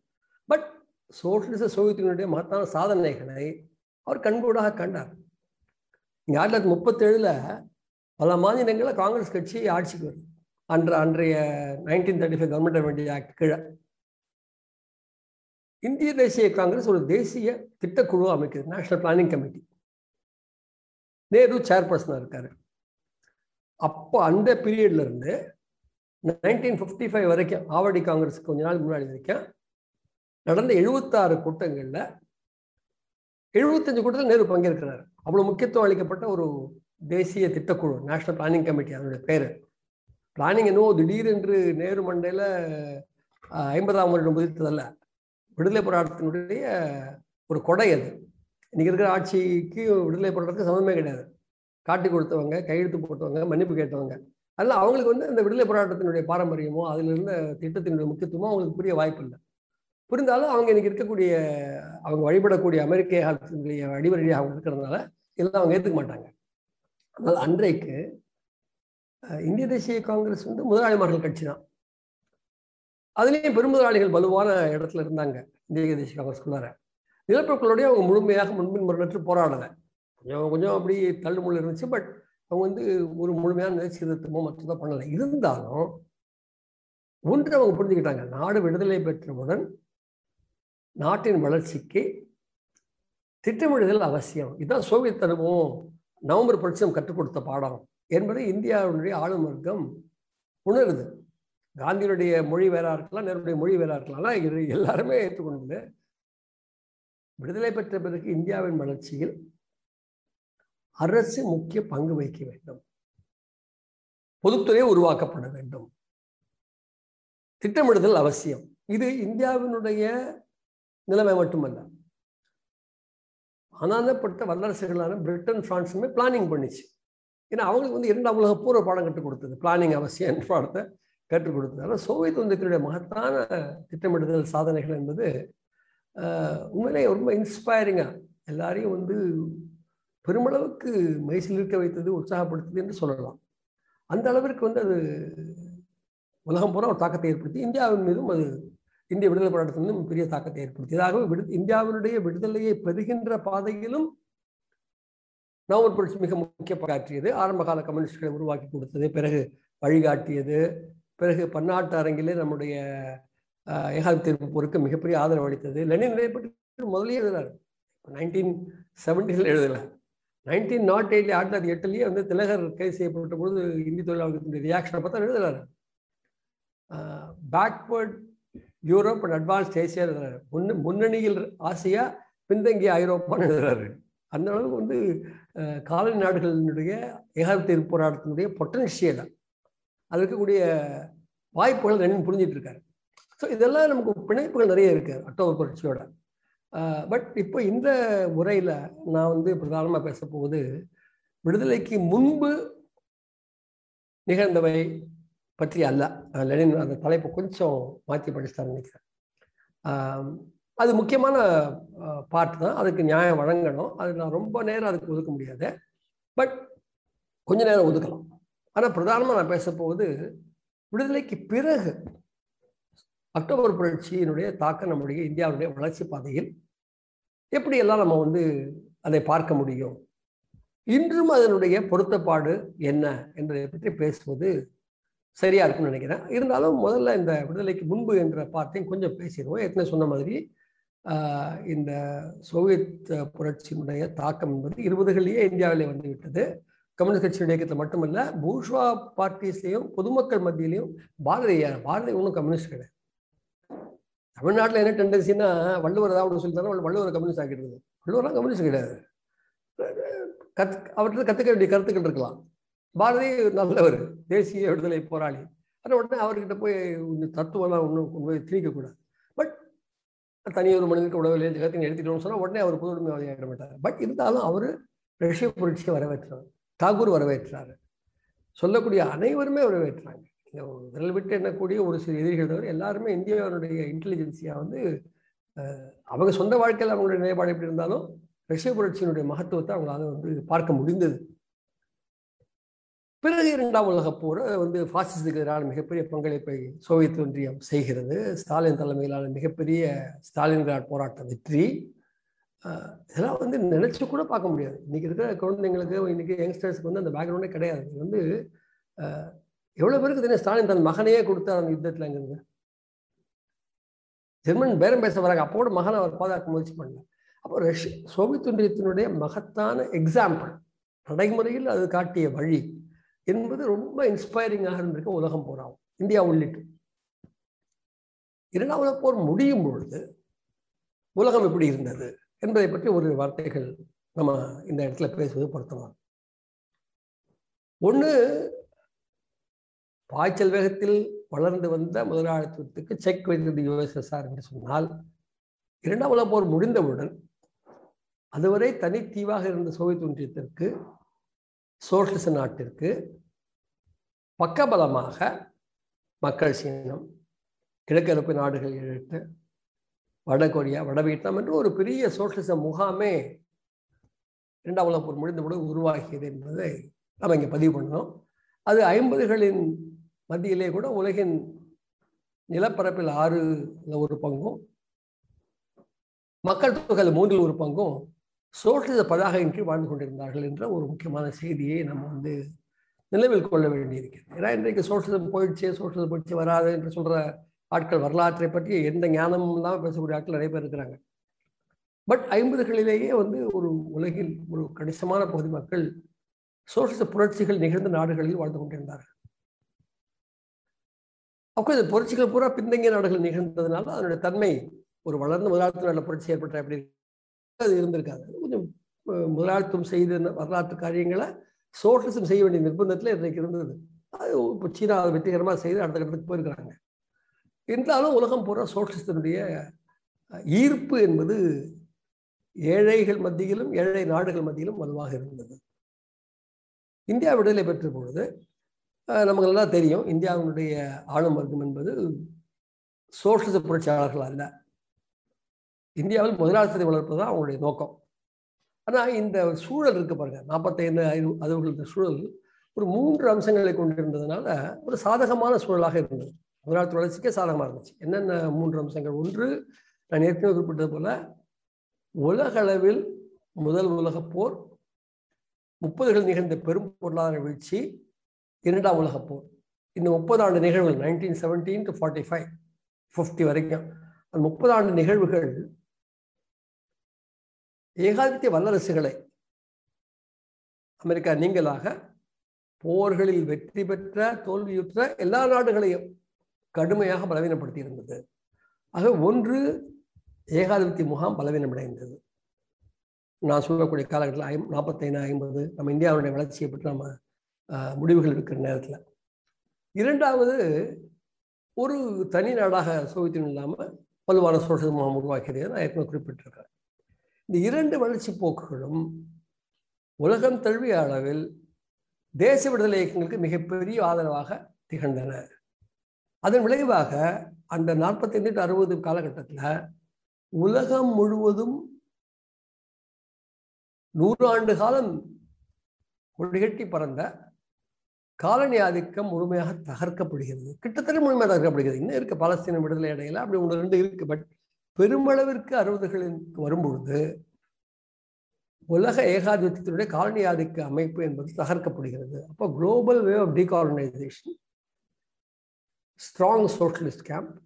B: பட் சோஷலிச சோவியத்தினுடைய மகத்தான சாதனைகளை அவர் கண்கூடாக கண்டார். இங்கே ஆயிரத்தி தொள்ளாயிரத்தி முப்பத்தேழில் பல மாநிலங்களில் காங்கிரஸ் கட்சி ஆட்சிக்கு வருது. அன்ற அன்றைய nineteen thirty five government of India act கீழே. இந்திய தேசிய காங்கிரஸ் ஒரு தேசிய திட்டக்குழு அமைக்குது நேஷனல் பிளானிங் கமிட்டி நேரு சேர்பர்சனாக இருக்காரு. அப்போ அந்த பீரியட்ல இருந்து நைன்டீன் ஃபிஃப்டி ஃபைவ் வரைக்கும் ஆவடி காங்கிரஸ் கொஞ்ச நாள் முன்னாடி வரைக்கும் நடந்த எழுபத்தாறு கூட்டங்களில் எழுபத்தஞ்சு கூட்டத்தில் நேரு பங்கேற்கிறார். அவ்வளோ முக்கியத்துவம் அளிக்கப்பட்ட ஒரு தேசிய திட்டக்குழு நேஷனல் பிளானிங் கமிட்டி அதனுடைய பேர். பிளானிங் என்னவோ திடீரென்று நேரு மண்டையில் ஐம்பதாம் வருடம் புதித்ததல்ல விடுதலை போராட்டத்தினுடைய ஒரு கொடை அது. இன்னைக்கு இருக்கிற ஆட்சிக்கு விடுதலை போராட்டத்துக்கு சம்மந்தமே கிடையாது. காட்டி கொடுத்தவங்க கையெழுத்து போட்டவங்க மன்னிப்பு கேட்டவங்க. அதில் அவங்களுக்கு வந்து அந்த விடுதலை போராட்டத்தினுடைய பாரம்பரியமோ அதில் இருந்த திட்டத்தினுடைய முக்கியத்துவமோ அவங்களுக்கு புரிய வாய்ப்பு இல்லை புரிந்தாலும் அவங்க இன்னைக்கு இருக்கக்கூடிய அவங்க வழிபடக்கூடிய அமெரிக்க அடிவழியாக அவங்க இருக்கிறதுனால இதெல்லாம் அவங்க ஏற்றுக்க மாட்டாங்க. அதனால் அன்றைக்கு இந்திய தேசிய காங்கிரஸ் வந்து முதலாளிமார்கள் கட்சி தான். அதுலேயும் பெருமுதலாளிகள் வலுவான இடத்துல இருந்தாங்க இந்திய தேசிய காங்கிரஸ்குள்ளார. நிலப்பரப்புகளோடய அவங்க முழுமையாக முன்பின் முரணற்று போராடலை. கொஞ்சம் கொஞ்சம் அப்படி தள்ளுமுள்ள இருந்துச்சு பட் அவங்க வந்து ஒரு முழுமையான நிலை மற்றும் மற்றதோ பண்ணலை. இருந்தாலும் ஒன்று அவங்க புரிஞ்சுக்கிட்டாங்க நாடு விடுதலை பெற்றவுடன் நாட்டின் வளர்ச்சிக்கு திட்டமிடுதல் அவசியம். இதுதான் சோவியத் அனுபவம். நவம்பர் புரட்சியம் கற்றுக் கொடுத்த பாடம். என்பதை இந்தியாவினுடைய ஆளும் வர்க்கம் உணருது. காந்தியுடைய மொழி வேறா இருக்கலாம் நேருடைய மொழி வேறா இருக்கலாம். ஆனால் இது எல்லாருமே ஏற்றுக்கொண்டு விடுதலை பெற்ற பிறகு இந்தியாவின் வளர்ச்சியில் அரசு முக்கிய பங்கு வகிக்க வேண்டும். பொதுத்துறை உருவாக்கப்பட வேண்டும். திட்டமிடுதல் அவசியம். இது இந்தியாவினுடைய நிலைமை மட்டுமல்ல. அனாதப்பட்ட வல்லரசுகளான பிரிட்டன் பிரான்ஸுமே பிளானிங் பண்ணிச்சு. ஏன்னா அவங்களுக்கு வந்து இரண்டாம் உலக பூர்வ பாடம் கற்றுக் கொடுத்தது. பிளானிங் அவசியம் என்ற பாடத்தை கற்றுக் கொடுத்தது. ஆனால் சோவியத் ஒன்றியத்தினுடைய மகத்தான திட்டமிடுதல் சாதனைகள் என்பது உண்மையிலே உண்மையிலேயே ரொம்ப இன்ஸ்பைரிங்காக எல்லாரையும் வந்து பெருமளவுக்கு மெய்சில் இருக்க வைத்தது உற்சாகப்படுத்தது என்று சொல்லலாம். அந்த அளவிற்கு வந்து அது உலகம் பூரா ஒரு தாக்கத்தை ஏற்படுத்தி இந்தியாவின் மீதும் அது இந்திய விடுதலை போராட்டத்தின் பெரிய தாக்கத்தை ஏற்படுத்தியதாகவே விடு இந்தியாவினுடைய விடுதலையை பெறுகின்ற பாதையிலும் நவம்பர் புரட்சி மிக முக்கிய பங்காற்றியது ஆரம்ப கால கம்யூனிஸ்டுகளை உருவாக்கி கொடுத்தது பிறகு வழிகாட்டியது பிறகு பன்னாட்டு அரங்கிலே நம்முடைய ஆஹ், ஏகாதிபத்திய போருக்கு மிகப்பெரிய ஆதரவு அளித்தது. லெனின் இதை பற்றி முதலே எழுதினார் நைன்டீன் செவன்டியில் எழுதலை. நைன்டீன் நாட் எயிட்ல ஆயிரத்தி தொள்ளாயிரத்தி எட்டுலேயே வந்து திலகர் கைது செய்யப்பட்ட பொழுது இந்தி தொழிலாளர்களுடைய ரியாக்ஷனை பார்த்தா எழுதுறாரு. Backward Europe and advanced Asia எழுதுறாரு. முன்னு முன்னணியில் ஆசியா பின்தங்கிய ஐரோப்பான்னு எழுதுறாரு. அந்த அளவுக்கு வந்து காலனி நாடுகளினுடைய ஏகாதிபத்திய போராட்டத்தினுடைய பொட்டன்ஷியலை அது இருக்கக்கூடிய வாய்ப்புகள் ரெண்டு புரிஞ்சிட்டு இருக்காரு ஸோ இதெல்லாம் நமக்கு பிணைப்புகள் நிறைய இருக்குது அக்டோபர் புரட்சியோட. பட் இப்போ இந்த முறையில் நான் வந்து பிரதானமாக பேச போவது விடுதலைக்கு முன்பு நிகழ்ந்தவை பற்றி அல்ல. லெனின் அந்த தலைப்பை கொஞ்சம் மாற்றி படிச்சுதான் நினைக்கிறேன். அது முக்கியமான பார்ட் தான். அதுக்கு நியாயம் வழங்கணும். அது நான் ரொம்ப நேரம் அதுக்கு ஒதுக்க முடியாது. பட் கொஞ்ச நேரம் ஒதுக்கலாம். ஆனால் பிரதானமாக நான் பேச போவது விடுதலைக்கு பிறகு அக்டோபர் புரட்சியினுடைய தாக்கம் நம்முடைய இந்தியாவுடைய வளர்ச்சி பாதையில் எப்படியெல்லாம் நம்ம வந்து அதை பார்க்க முடியும்? இன்றும் அதனுடைய பொருத்தப்பாடு என்ன என்பதை பற்றி பேசுவது சரியா இருக்கும்னு நினைக்கிறேன். இருந்தாலும் முதல்ல இந்த விடுதலைக்கு முன்பு என்ற பார்த்தையும் கொஞ்சம் பேசிடுவோம். ஏற்கனவே சொன்ன மாதிரி ஆஹ், இந்த சோவியத் புரட்சியினுடைய தாக்கம் என்பது இருபதுகளிலேயே இந்தியாவிலே வந்து விட்டது கம்யூனிஸ்ட் கட்சியுடைய இயக்கத்தில் மட்டுமல்ல பூர்ஷ்வா பார்ட்டிஸ்லேயும் பொதுமக்கள் மத்தியிலையும் பாரதியார் பாரதி ஒன்றும் கம்யூனிஸ்ட் கிடையாது. தமிழ்நாட்டில் என்ன டெண்டன்சின்னா வள்ளுவர் ஏதாவது ஒன்று சொல்லித்தாலும் வள்ளுவர் கம்யூனிஸ்ட் ஆகிடுது வள்ளுவர்லாம் கம்யூனிஸ்ட் கிடையாது. கத் அவர்கிட்ட கற்றுக்க வேண்டிய கருத்துக்கள் இருக்கலாம். பாரதி நல்லவர் தேசிய விடுதலை போராளி. ஆனால் உடனே அவர்கிட்ட போய் தத்துவம்லாம் ஒன்றும் கொண்டு போய் திணிக்கக்கூடாது பட் தனியொரு மனிதனுக்கு உடவில்லை ஜெகத்தின் எடுத்துட்டோம்னு சொன்னால் உடனே அவர் பொது ஆகிட மாட்டார். பட் இருந்தாலும் அவர் ரஷ்ய புரட்சியை வரவேற்றார். தாகூர் வரவேற்றார். சொல்லக்கூடிய அனைவருமே வரவேற்றாங்க. விரல் விட்டு எண்ணக்கூடிய ஒரு சில எதிரிகள் தவிர எல்லாருமே இந்தியாவினுடைய இன்டெலிஜென்சியாக வந்து அவங்க சொந்த வாழ்க்கையில் அவங்களுடைய நிலைப்பாடு எப்படி இருந்தாலும் ரஷ்ய புரட்சியினுடைய மகத்துவத்தை அவங்களால வந்து பார்க்க முடிந்தது. பிறகு இரண்டாம் உலக போர் வந்து பாசிசத்துக்கு எதிரான மிகப்பெரிய பங்களிப்பை சோவியத் ஒன்றியம் செய்கிறது. ஸ்டாலின் தலைமையிலான மிகப்பெரிய ஸ்டாலின்கிராட் போராட்ட வெற்றி. இதெல்லாம் வந்து நினைச்சு கூட பார்க்க முடியாது. இன்னைக்கு இருக்கிற குழந்தைங்களுக்கு இன்னைக்கு யங்ஸ்டர்ஸ்க்கு வந்து அந்த பேக்ரவுண்டே கிடையாது. இது வந்து எவ்வளோ எவ்வளவு பேருக்கு தெரியும்? ஸ்டாலின் தன் மகனையே கொடுத்தார் அந்த யுத்தத்துலங்கிறது ஜெர்மன் பேரம் பேச வராங்க. அப்போட மகனை அவர் பாதுகாக்க முயற்சி பண்ணல. அப்போ ரஷ்ய சோவியத் ஒன்றியத்தினுடைய மகத்தான எக்ஸாம்பிள் நடைமுறையில் அது காட்டிய வழி என்பது ரொம்ப இன்ஸ்பைரிங்காக இருந்திருக்கு உலகம் போராகும் இந்தியா உள்ளிட்டு. இரண்டாவது போர் முடியும் பொழுது உலகம் எப்படி இருந்தது என்பதை பற்றி ஒரு வார்த்தைகள் நம்ம இந்த இடத்துல பேசுவது பொருத்தமாக ஒன்று பாய்ச்சல் வேகத்தில் வளர்ந்து வந்த முதலாளித்துவத்துக்கு செக் வைத்தது யுஎஸ்எஸ்ஆர் என்று சொன்னால் இரண்டாம் உலக போர் முடிந்தவுடன் அதுவரை தனித்தீவாக இருந்த சோவியத் ஒன்றியத்திற்கு சோஷலிச நாட்டிற்கு பக்கபலமாக மக்கள் சீனம் கிழக்கிழப்பு நாடுகள் எட்டு வட கொரியா வட வியட்நாம் என்று ஒரு பெரிய சோஷலிச முகாமே இரண்டாம் உலக போர் முடிந்தவுடன் உருவாகியது என்பதை நம்ம இங்கே பதிவு பண்ணோம். அது ஐம்பதுகளின் மத்தியிலே கூட உலகின் நிலப்பரப்பில் ஆறு ஒரு பங்கும் மக்கள் தொகையில் மூன்றில் ஒரு பங்கும் சோஷலிச பதாகையின் கீழ் வாழ்ந்து கொண்டிருந்தார்கள் என்ற ஒரு முக்கியமான செய்தியை நம்ம வந்து நினைவில் கொள்ள வேண்டியிருக்கிறது. ஏன்னா இன்றைக்கு சோஷலிசம் போயிடுச்சு சோஷலிசம் போயிடுச்சு வராது என்று சொல்ற ஆட்கள் வரலாற்றை பற்றி எந்த ஞானமும் இல்லாமல் பேசக்கூடிய ஆட்கள் நிறைய பேர் இருக்கிறாங்க. பட் ஐம்பதுகளிலேயே வந்து ஒரு உலகில் ஒரு கணிசமான பகுதி மக்கள் சோஷலிச புரட்சிகள் நிகழ்ந்த நாடுகளில் வாழ்ந்து கொண்டிருந்தார்கள். அப்போ இந்த புரட்சிகள் பூரா பின்தங்கிய நாடுகள் நிகழ்ந்ததுனால அதனுடைய தன்மை ஒரு வளர்ந்த முதலாளித்து நல்ல புரட்சி ஏற்பட்ட எப்படி அது இருந்திருக்காது. கொஞ்சம் முதலாளித்துவம் செய்த வரலாற்று காரியங்களை சோஷலிசம் செய்ய வேண்டிய நிர்பந்தத்தில் இன்றைக்கு இருந்தது. அது இப்போ சீனா அதை வெற்றிகரமாக செய்து அடுத்த கட்டத்துக்கு போயிருக்கிறாங்க. இருந்தாலும் உலகம் பூரா சோஷலிசத்தினுடைய ஈர்ப்பு என்பது ஏழைகள் மத்தியிலும் ஏழை நாடுகள் மத்தியிலும் வலுவாக இருந்தது. இந்தியா விடுதலை பெற்ற பொழுது நமக்கு நல்லா தெரியும். இந்தியாவினுடைய ஆளும் வர்க்கம் என்பது சோஷலிச புரட்சியாளர்கள் அல்ல. இந்தியாவில் முதலாளித்தத்தை வளர்ப்பது தான் அவங்களுடைய நோக்கம். ஆனால் இந்த சூழல் இருக்கு பாருங்க. நாற்பத்தைந்து ஐநூ சூழல் ஒரு மூன்று அம்சங்களை கொண்டிருந்ததுனால ஒரு சாதகமான சூழலாக இருந்தது. முதலாளித்த வளர்ச்சிக்கே சாதகமாக இருந்துச்சு. என்னென்ன மூன்று அம்சங்கள்? ஒன்று நான் ஏற்கனவே குறிப்பிட்டது போல உலகளவில் முதல் உலகப் போர் முப்பதுகள் நிகழ்ந்த பெரும் பொருளாதார வீழ்ச்சி இரண்டாம் உலகப் போர். இந்த முப்பது ஆண்டு நிகழ்வுகள் nineteen seventeen to forty five fifty வரைக்கும். அந்த முப்பது ஆண்டு நிகழ்வுகள் ஏகாதிபத்திய வல்லரசுகளை அமெரிக்கா நீங்களாக போர்களில் வெற்றி பெற்ற தோல்வியுற்ற எல்லா நாடுகளையும் கடுமையாக பலவீனப்படுத்தி இருந்தது ஆக ஒன்று ஏகாதிபத்திய முகாம் பலவீனமடைந்தது. நான் சொல்லக்கூடிய காலகட்டத்தில் ஐம் நாற்பத்தைந்து ஐம்பது நம்ம இந்தியாவுடைய வளர்ச்சியை பற்றி நம்ம முடிவுகள் இருக்கிற நேரத்தில். இரண்டாவது ஒரு தனி நாடாக சோவியத்தின் இல்லாமல் வலுவான சோழ முகாம் உருவாக்கியது நான் ஏற்கனவே குறிப்பிட்டிருக்கிறேன். இந்த இரண்டு வளர்ச்சி போக்குகளும் உலகம் தழுவிய அளவில் தேச விடுதலை இயக்கங்களுக்கு மிகப்பெரிய ஆதரவாக திகழ்ந்தன. அதன் விளைவாக அந்த நாற்பத்தைந்து டு அறுபது காலகட்டத்தில் உலகம் முழுவதும் நூறு ஆண்டு காலம் கொடிகட்டி பறந்த காலனி ஆதிக்கம் முழுமையாக தகர்க்கப்படுகிறது. கிட்டத்தட்ட முழுமையாக தகர்க்கப்படுகிறது. இன்னும் இருக்கு. பாலஸ்தீன விடுதலை இடையில அப்படி ஒன்று ரெண்டு இருக்கு. பட் பெருமளவிற்கு அறுபதுகளின் வரும்பொழுது உலக ஏகாதிபத்தியத்தினுடைய காலனி ஆதிக்க அமைப்பு என்பது தகர்க்கப்படுகிறது. அப்போ global way of decolonisation strong socialist camp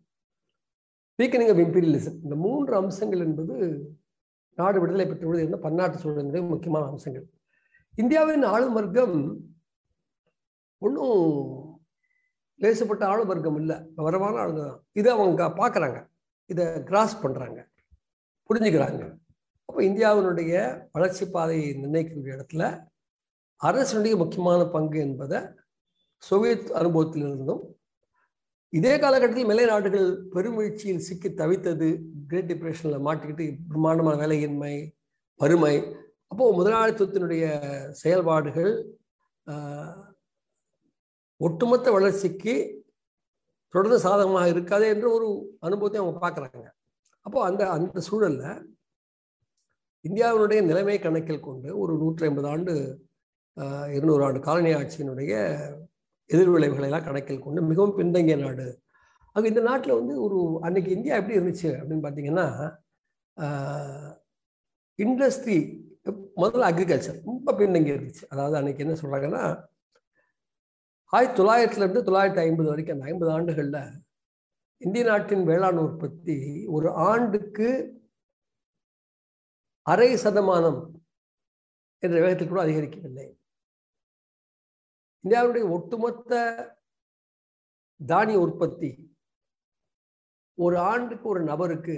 B: weakening of imperialism இந்த மூன்று அம்சங்கள் என்பது நாடு விடுதலை பெற்றுள்ளது இருந்த பன்னாட்டு சூழலுடைய முக்கியமான அம்சங்கள். இந்தியாவின் ஆளும் வர்க்கம் ஒன்றும் லேசப்பட்ட ஆளும் வர்க்கம் இல்லை. விவரமான ஆளுங்க தான். இதை அவங்க பார்க்குறாங்க இதை கிராஸ் பண்ணுறாங்க புரிஞ்சுக்கிறாங்க. அப்போ இந்தியாவினுடைய வளர்ச்சி பாதையை நிர்ணயிக்கக்கூடிய இடத்துல அரசனுடைய முக்கியமான பங்கு என்பதை சோவியத் அனுபவத்திலிருந்தும் இதே காலகட்டத்தில் மேலை நாடுகள் பெருமுயற்சியில் சிக்கி தவித்தது கிரேட் டிப்ரெஷனில் மாட்டிக்கிட்டு பிரம்மாண்டமான வேலையின்மை வறுமை. அப்போது முதலாளித்துவத்தினுடைய செயல்பாடுகள் ஒட்டுமொத்த வளர்ச்சிக்கு தொடர்ந்து சாதகமாக இருக்காது என்ற ஒரு அனுபவத்தை அவங்க பார்க்குறாங்க. அப்போ அந்த அந்த சூழலில் இந்தியாவினுடைய நிலைமை கணக்கில் கொண்டு ஒரு நூற்றி ஐம்பது ஆண்டு இருநூறு ஆண்டு காலனி ஆட்சியினுடைய எதிர்விளைவுகளை எல்லாம் கணக்கில் கொண்டு மிகவும் பின்தங்கிய நாடு. ஆக இந்த நாட்டில் வந்து ஒரு அன்னைக்கு இந்தியா எப்படி இருந்துச்சு அப்படின்னு பார்த்தீங்கன்னா இண்டஸ்ட்ரி முதல்ல அக்ரிகல்ச்சர் ரொம்ப பின்தங்கி இருந்துச்சு. அதாவது அன்னைக்கு என்ன சொல்கிறாங்கன்னா ஆயிரத்தி தொள்ளாயிரத்துலேருந்து தொள்ளாயிரத்தி ஐம்பது வரைக்கும் அந்த ஐம்பது ஆண்டுகளில் இந்திய நாட்டின் வேளாண் உற்பத்தி ஒரு ஆண்டுக்கு அரை சதமானம் என்ற வேகத்தில் கூட அதிகரிக்கவில்லை. இந்தியாவுடைய ஒட்டுமொத்த தானிய உற்பத்தி ஒரு ஆண்டுக்கு ஒரு நபருக்கு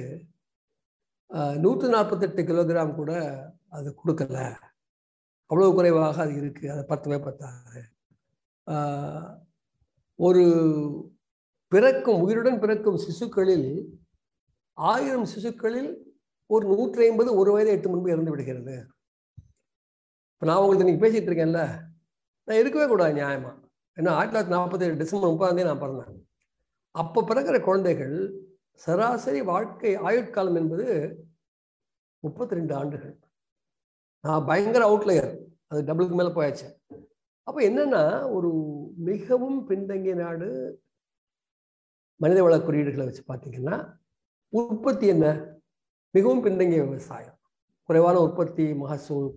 B: நூற்றி நாற்பத்தெட்டு கிலோகிராம் கூட அது கொடுக்கல. அவ்வளவு குறைவாக அது இருக்கு. அது பத்தவே பத்தாது ஒரு பிறக்கும் உயிருடன் பிறக்கும் சிசுக்களில் ஆயிரம் சிசுக்களில் ஒரு நூற்றி ஐம்பது ஒரு வயது எட்டு முன்பு இறந்து விடுகிறது. இப்போ நான் உங்களுக்கு நீங்கள் பேசிகிட்டு இருக்கேன்ல. நான் இருக்கவே கூடாது நியாயமா. ஏன்னா ஆயிரத்தி தொள்ளாயிரத்தி நாற்பத்தி ஏழு டிசம்பர் முப்பதாந்தே நான் பிறந்தேன். அப்போ பிறக்கிற குழந்தைகள் சராசரி வாழ்க்கை ஆயுட்காலம் என்பது முப்பத்தி ரெண்டு ஆண்டுகள். நான் பயங்கர அவுட்லையர் அது டபுளுக்கு மேலே போயாச்சு. அப்போ என்னன்னா ஒரு மிகவும் பின்தங்கிய நாடு மனித வள குறியீடுகளை வச்சு பார்த்தீங்கன்னா உற்பத்தி என்ன? மிகவும் பின்தங்கிய விவசாயம். குறைவான உற்பத்தி மகசூல்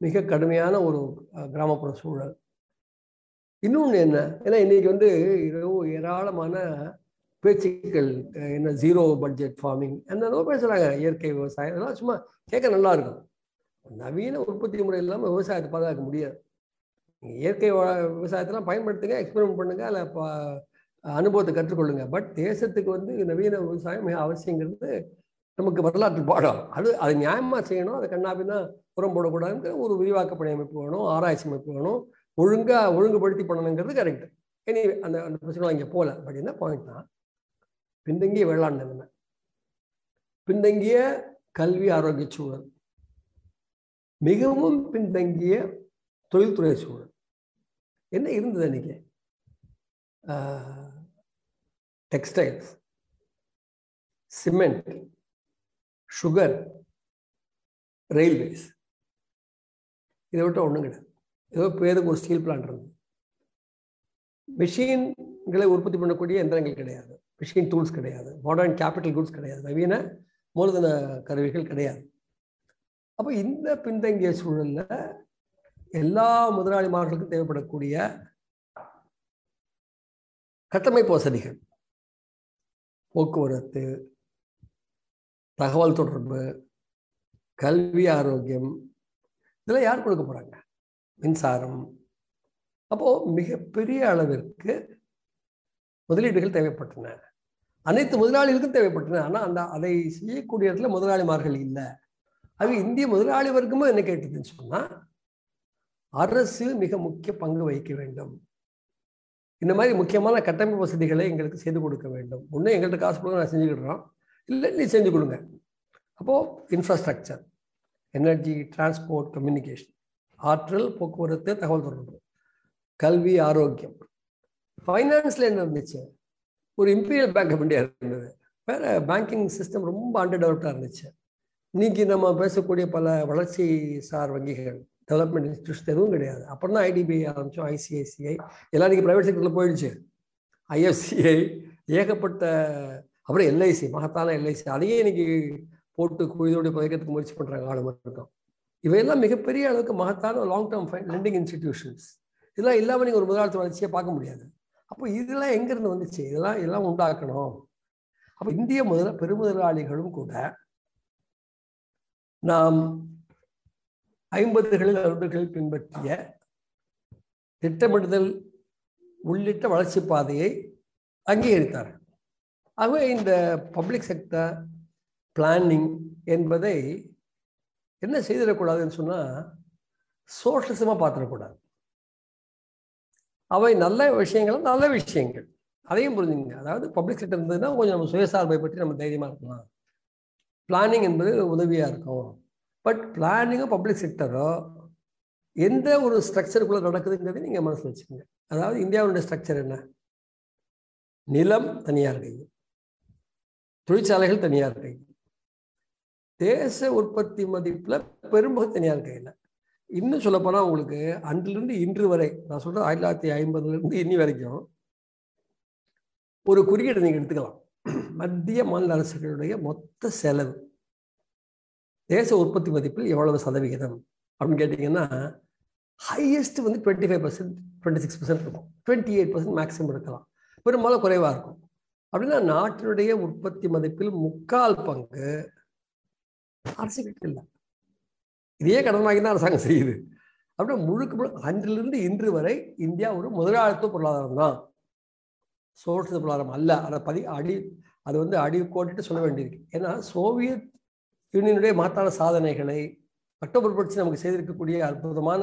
B: மிக கடுமையான ஒரு கிராமப்புற சூழல். இன்னொன்று என்ன? ஏன்னா இன்னைக்கு வந்து ஏராளமான பேச்சுக்கள் என்ன ஜீரோ பட்ஜெட் ஃபார்மிங் என்னதோ பேசுகிறாங்க இயற்கை விவசாயம். இதெல்லாம் சும்மா கேட்க நல்லா இருக்கும். நவீன உற்பத்தி முறை இல்லாமல் விவசாயத்தை பாதுகாக்க முடியாது. இயற்கை விவசாயத்தெல்லாம் பயன்படுத்துங்க எக்ஸ்பெரிமெண்ட் பண்ணுங்க அதில் அனுபவத்தை கற்றுக்கொள்ளுங்க. பட் தேசத்துக்கு வந்து நவீன விவசாயம் மிக அவசியங்கிறது நமக்கு வரலாற்று பாடம். அது அது நியாயமாக செய்யணும் அதை கண்ணாபின்னா புறம் போடக்கூடாதுங்கிற ஒரு விரிவாக்க பணி அமைப்பு வேணும் ஆராய்ச்சி அமைப்பு வேணும். ஒழுங்காக ஒழுங்குபடுத்தி பண்ணணுங்கிறது கரெக்ட் இனி அந்த அந்த பிரச்சனை இங்கே போகல. பட் என்ன பாயிண்ட்னா பின்தங்கிய வேளாண் நிலைமை. பின்தங்கிய கல்வி ஆரோக்கிய சூழல். மிகவும் பின்தங்கிய தொழில்துறை சூழல். என்ன இருந்தது அன்னைக்கு? டெக்ஸ்டைல்ஸ் சிமெண்ட் சுகர் ரயில்வேஸ் இதை விட்டு ஒன்றும் கிடையாது. ஏதோ பேருக்கு ஒரு ஸ்டீல் பிளான்ட் இருந்தது மிஷின்களை உற்பத்தி பண்ணக்கூடிய எந்திரங்கள் கிடையாது. மிஷின் டூல்ஸ் கிடையாது. மாடர்ன் கேபிட்டல் குட்ஸ் கிடையாது. நவீன மூலதன கருவிகள் கிடையாது. அப்போ இந்த பின்தங்கிய சூழலில் எல்லா முதலாளிமார்களுக்கும் தேவைப்படக்கூடிய கட்டமைப்பு வசதிகள் போக்குவரத்து தகவல் தொடர்பு கல்வி ஆரோக்கியம் இதெல்லாம் யார் கொடுக்க போறாங்க? மின்சாரம். அப்போ மிகப்பெரிய அளவிற்கு முதலீடுகள் தேவைப்பட்டன. அனைத்து முதலாளிகளுக்கும் தேவைப்பட்டன. ஆனால் அந்த அதை செய்யக்கூடிய இடத்துல முதலாளிமார்கள் இல்லை. அது இந்திய முதலாளி வர்க்கமும் என்ன கேட்டதுன்னு சொன்னால் அரசு மிக முக்கிய பங்கு வகிக்க வேண்டும். இந்த மாதிரி முக்கியமான கட்டமைப்பு வசதிகளை எங்களுக்கு செய்து கொடுக்க வேண்டும். ஒன்று எங்கள்கிட்ட காசு கொடுக்க நான் செஞ்சுக்கிடுறோம் இல்லை நீ செஞ்சு கொடுங்க. அப்போது இன்ஃப்ராஸ்ட்ரக்சர் எனர்ஜி டிரான்ஸ்போர்ட் கம்யூனிகேஷன் ஆற்றல் போக்குவரத்து தகவல் தொடர்பு கல்வி ஆரோக்கியம். ஃபைனான்ஸில் என்ன இருந்துச்சு? ஒரு இம்பீரியல் பேங்க் ஆஃப் இந்தியா இருந்தது. வேறு பேங்கிங் சிஸ்டம் ரொம்ப அண்டர் டெவலப்டாக இருந்துச்சு. இன்றைக்கி நம்ம பேசக்கூடிய பல வளர்ச்சி சார் வங்கிகள் டெவலப்மெண்ட் இன்ஸ்டியூஷன் எதுவும் கிடையாது. அப்புறம் தான் ஐடிபிஐ ஆரம்பித்தோம் ஐசிஐசிஐ எல்லாம் இன்றைக்கி ப்ரைவேட் செக்டரில் போயிடுச்சு. ஐஎஃப்சிஐ ஏகப்பட்ட அப்புறம் எல்ஐசி மகத்தான எல்ஐசி அதையே இன்னைக்கு போட்டு குழுதோடு புதைக்கிறதுக்கு முயற்சி பண்ணுறாங்க ஆடு மட்டும் இவையெல்லாம் மிகப்பெரிய அளவுக்கு மகத்தான லாங் டேர்ம் லெண்டிங் இன்ஸ்டிடியூஷன்ஸ் இதெல்லாம் இல்லாமல் நீங்கள் ஒரு முதலாளித்த வளர்ச்சியை பார்க்க முடியாது. அப்போ இதெல்லாம் எங்கேருந்து வந்துச்சு? இதெல்லாம் இதெல்லாம் உண்டாக்கணும். அப்போ இந்திய முதல பெருமுதலாளிகளும் கூட நாம் ஐம்பதுகளில் அறுபதுகளில் பின்பற்றிய திட்டமிடுதல் உள்ளிட்ட வளர்ச்சி பாதையை அங்கீகரித்தார். ஆகவே இந்த பப்ளிக் செக்டர் பிளானிங் என்பதை என்ன செய்திடக்கூடாதுன்னு சொன்னால் சோஷலிசமாக பார்த்துடக்கூடாது. அவை நல்ல விஷயங்களும் நல்ல விஷயங்கள். அதையும் புரிஞ்சுங்க. அதாவது பப்ளிக் செக்டர் இருந்ததுன்னா கொஞ்சம் நம்ம சுயசார்பை பற்றி நம்ம தைரியமாக இருக்கலாம். பிளானிங் என்பது உதவியாக இருக்கும். பட் பிளானிங்கும் பப்ளிக் செக்டரோ எந்த ஒரு ஸ்ட்ரக்சருக்குள்ளே நடக்குதுங்கிறது நீங்கள் மனசில் வச்சுக்கோங்க. அதாவது இந்தியாவுடைய ஸ்ட்ரக்சர் என்ன? நிலம் தனியார் கையில் தொழிற்சாலைகள் தனியார் கையில் தேச உற்பத்தி மதிப்பில் பெரும்பகு தனியார் கையில். இன்னும் சொல்லப்போனால் உங்களுக்கு அன்றிலிருந்து இன்று வரை நான் சொல்கிறேன் ஆயிரத்தி தொள்ளாயிரத்தி ஐம்பதுலேருந்து இன்னி வரைக்கும் ஒரு குறியீடு நீங்கள் எடுத்துக்கலாம். மத்திய மாநில அரசுகளுடைய மொத்த செலவு. தேச உற்பத்தி மதிப்பில் எவ்வளவு சதவிகிதம்? அப்படின்னு கேட்டிங்கன்னா ஹையஸ்ட் வந்து twenty five percent twenty six percent இருக்கும். டுவெண்ட்டி எயிட் பர்சன்ட் மேக்ஸிமம் இருக்கலாம் பெரும்பாலும் குறைவாக இருக்கும். அப்படின்னா நாட்டினுடைய உற்பத்தி மதிப்பில் முக்கால் பங்கு அரசுகிட்ட இல்லை. இதையே கடன் வாங்கி தான் அரசாங்கம் செய்யுது. அப்படின்னா முழுக்க முழு அன்றிலிருந்து இன்று வரை இந்தியா ஒரு முதலாளித்துவ பொருளாதாரம் தான். சோர்ஸ் பொருளாதாரம் அல்ல. அதை பதி அடி அது வந்து அடி கோட்டிட்டு சொல்ல வேண்டியிருக்கு. ஏன்னா சோவியத் யூனியனுடைய மாத்தான சாதனைகளை அக்டோபர் புரட்சி நமக்கு செய்திருக்கக்கூடிய அற்புதமான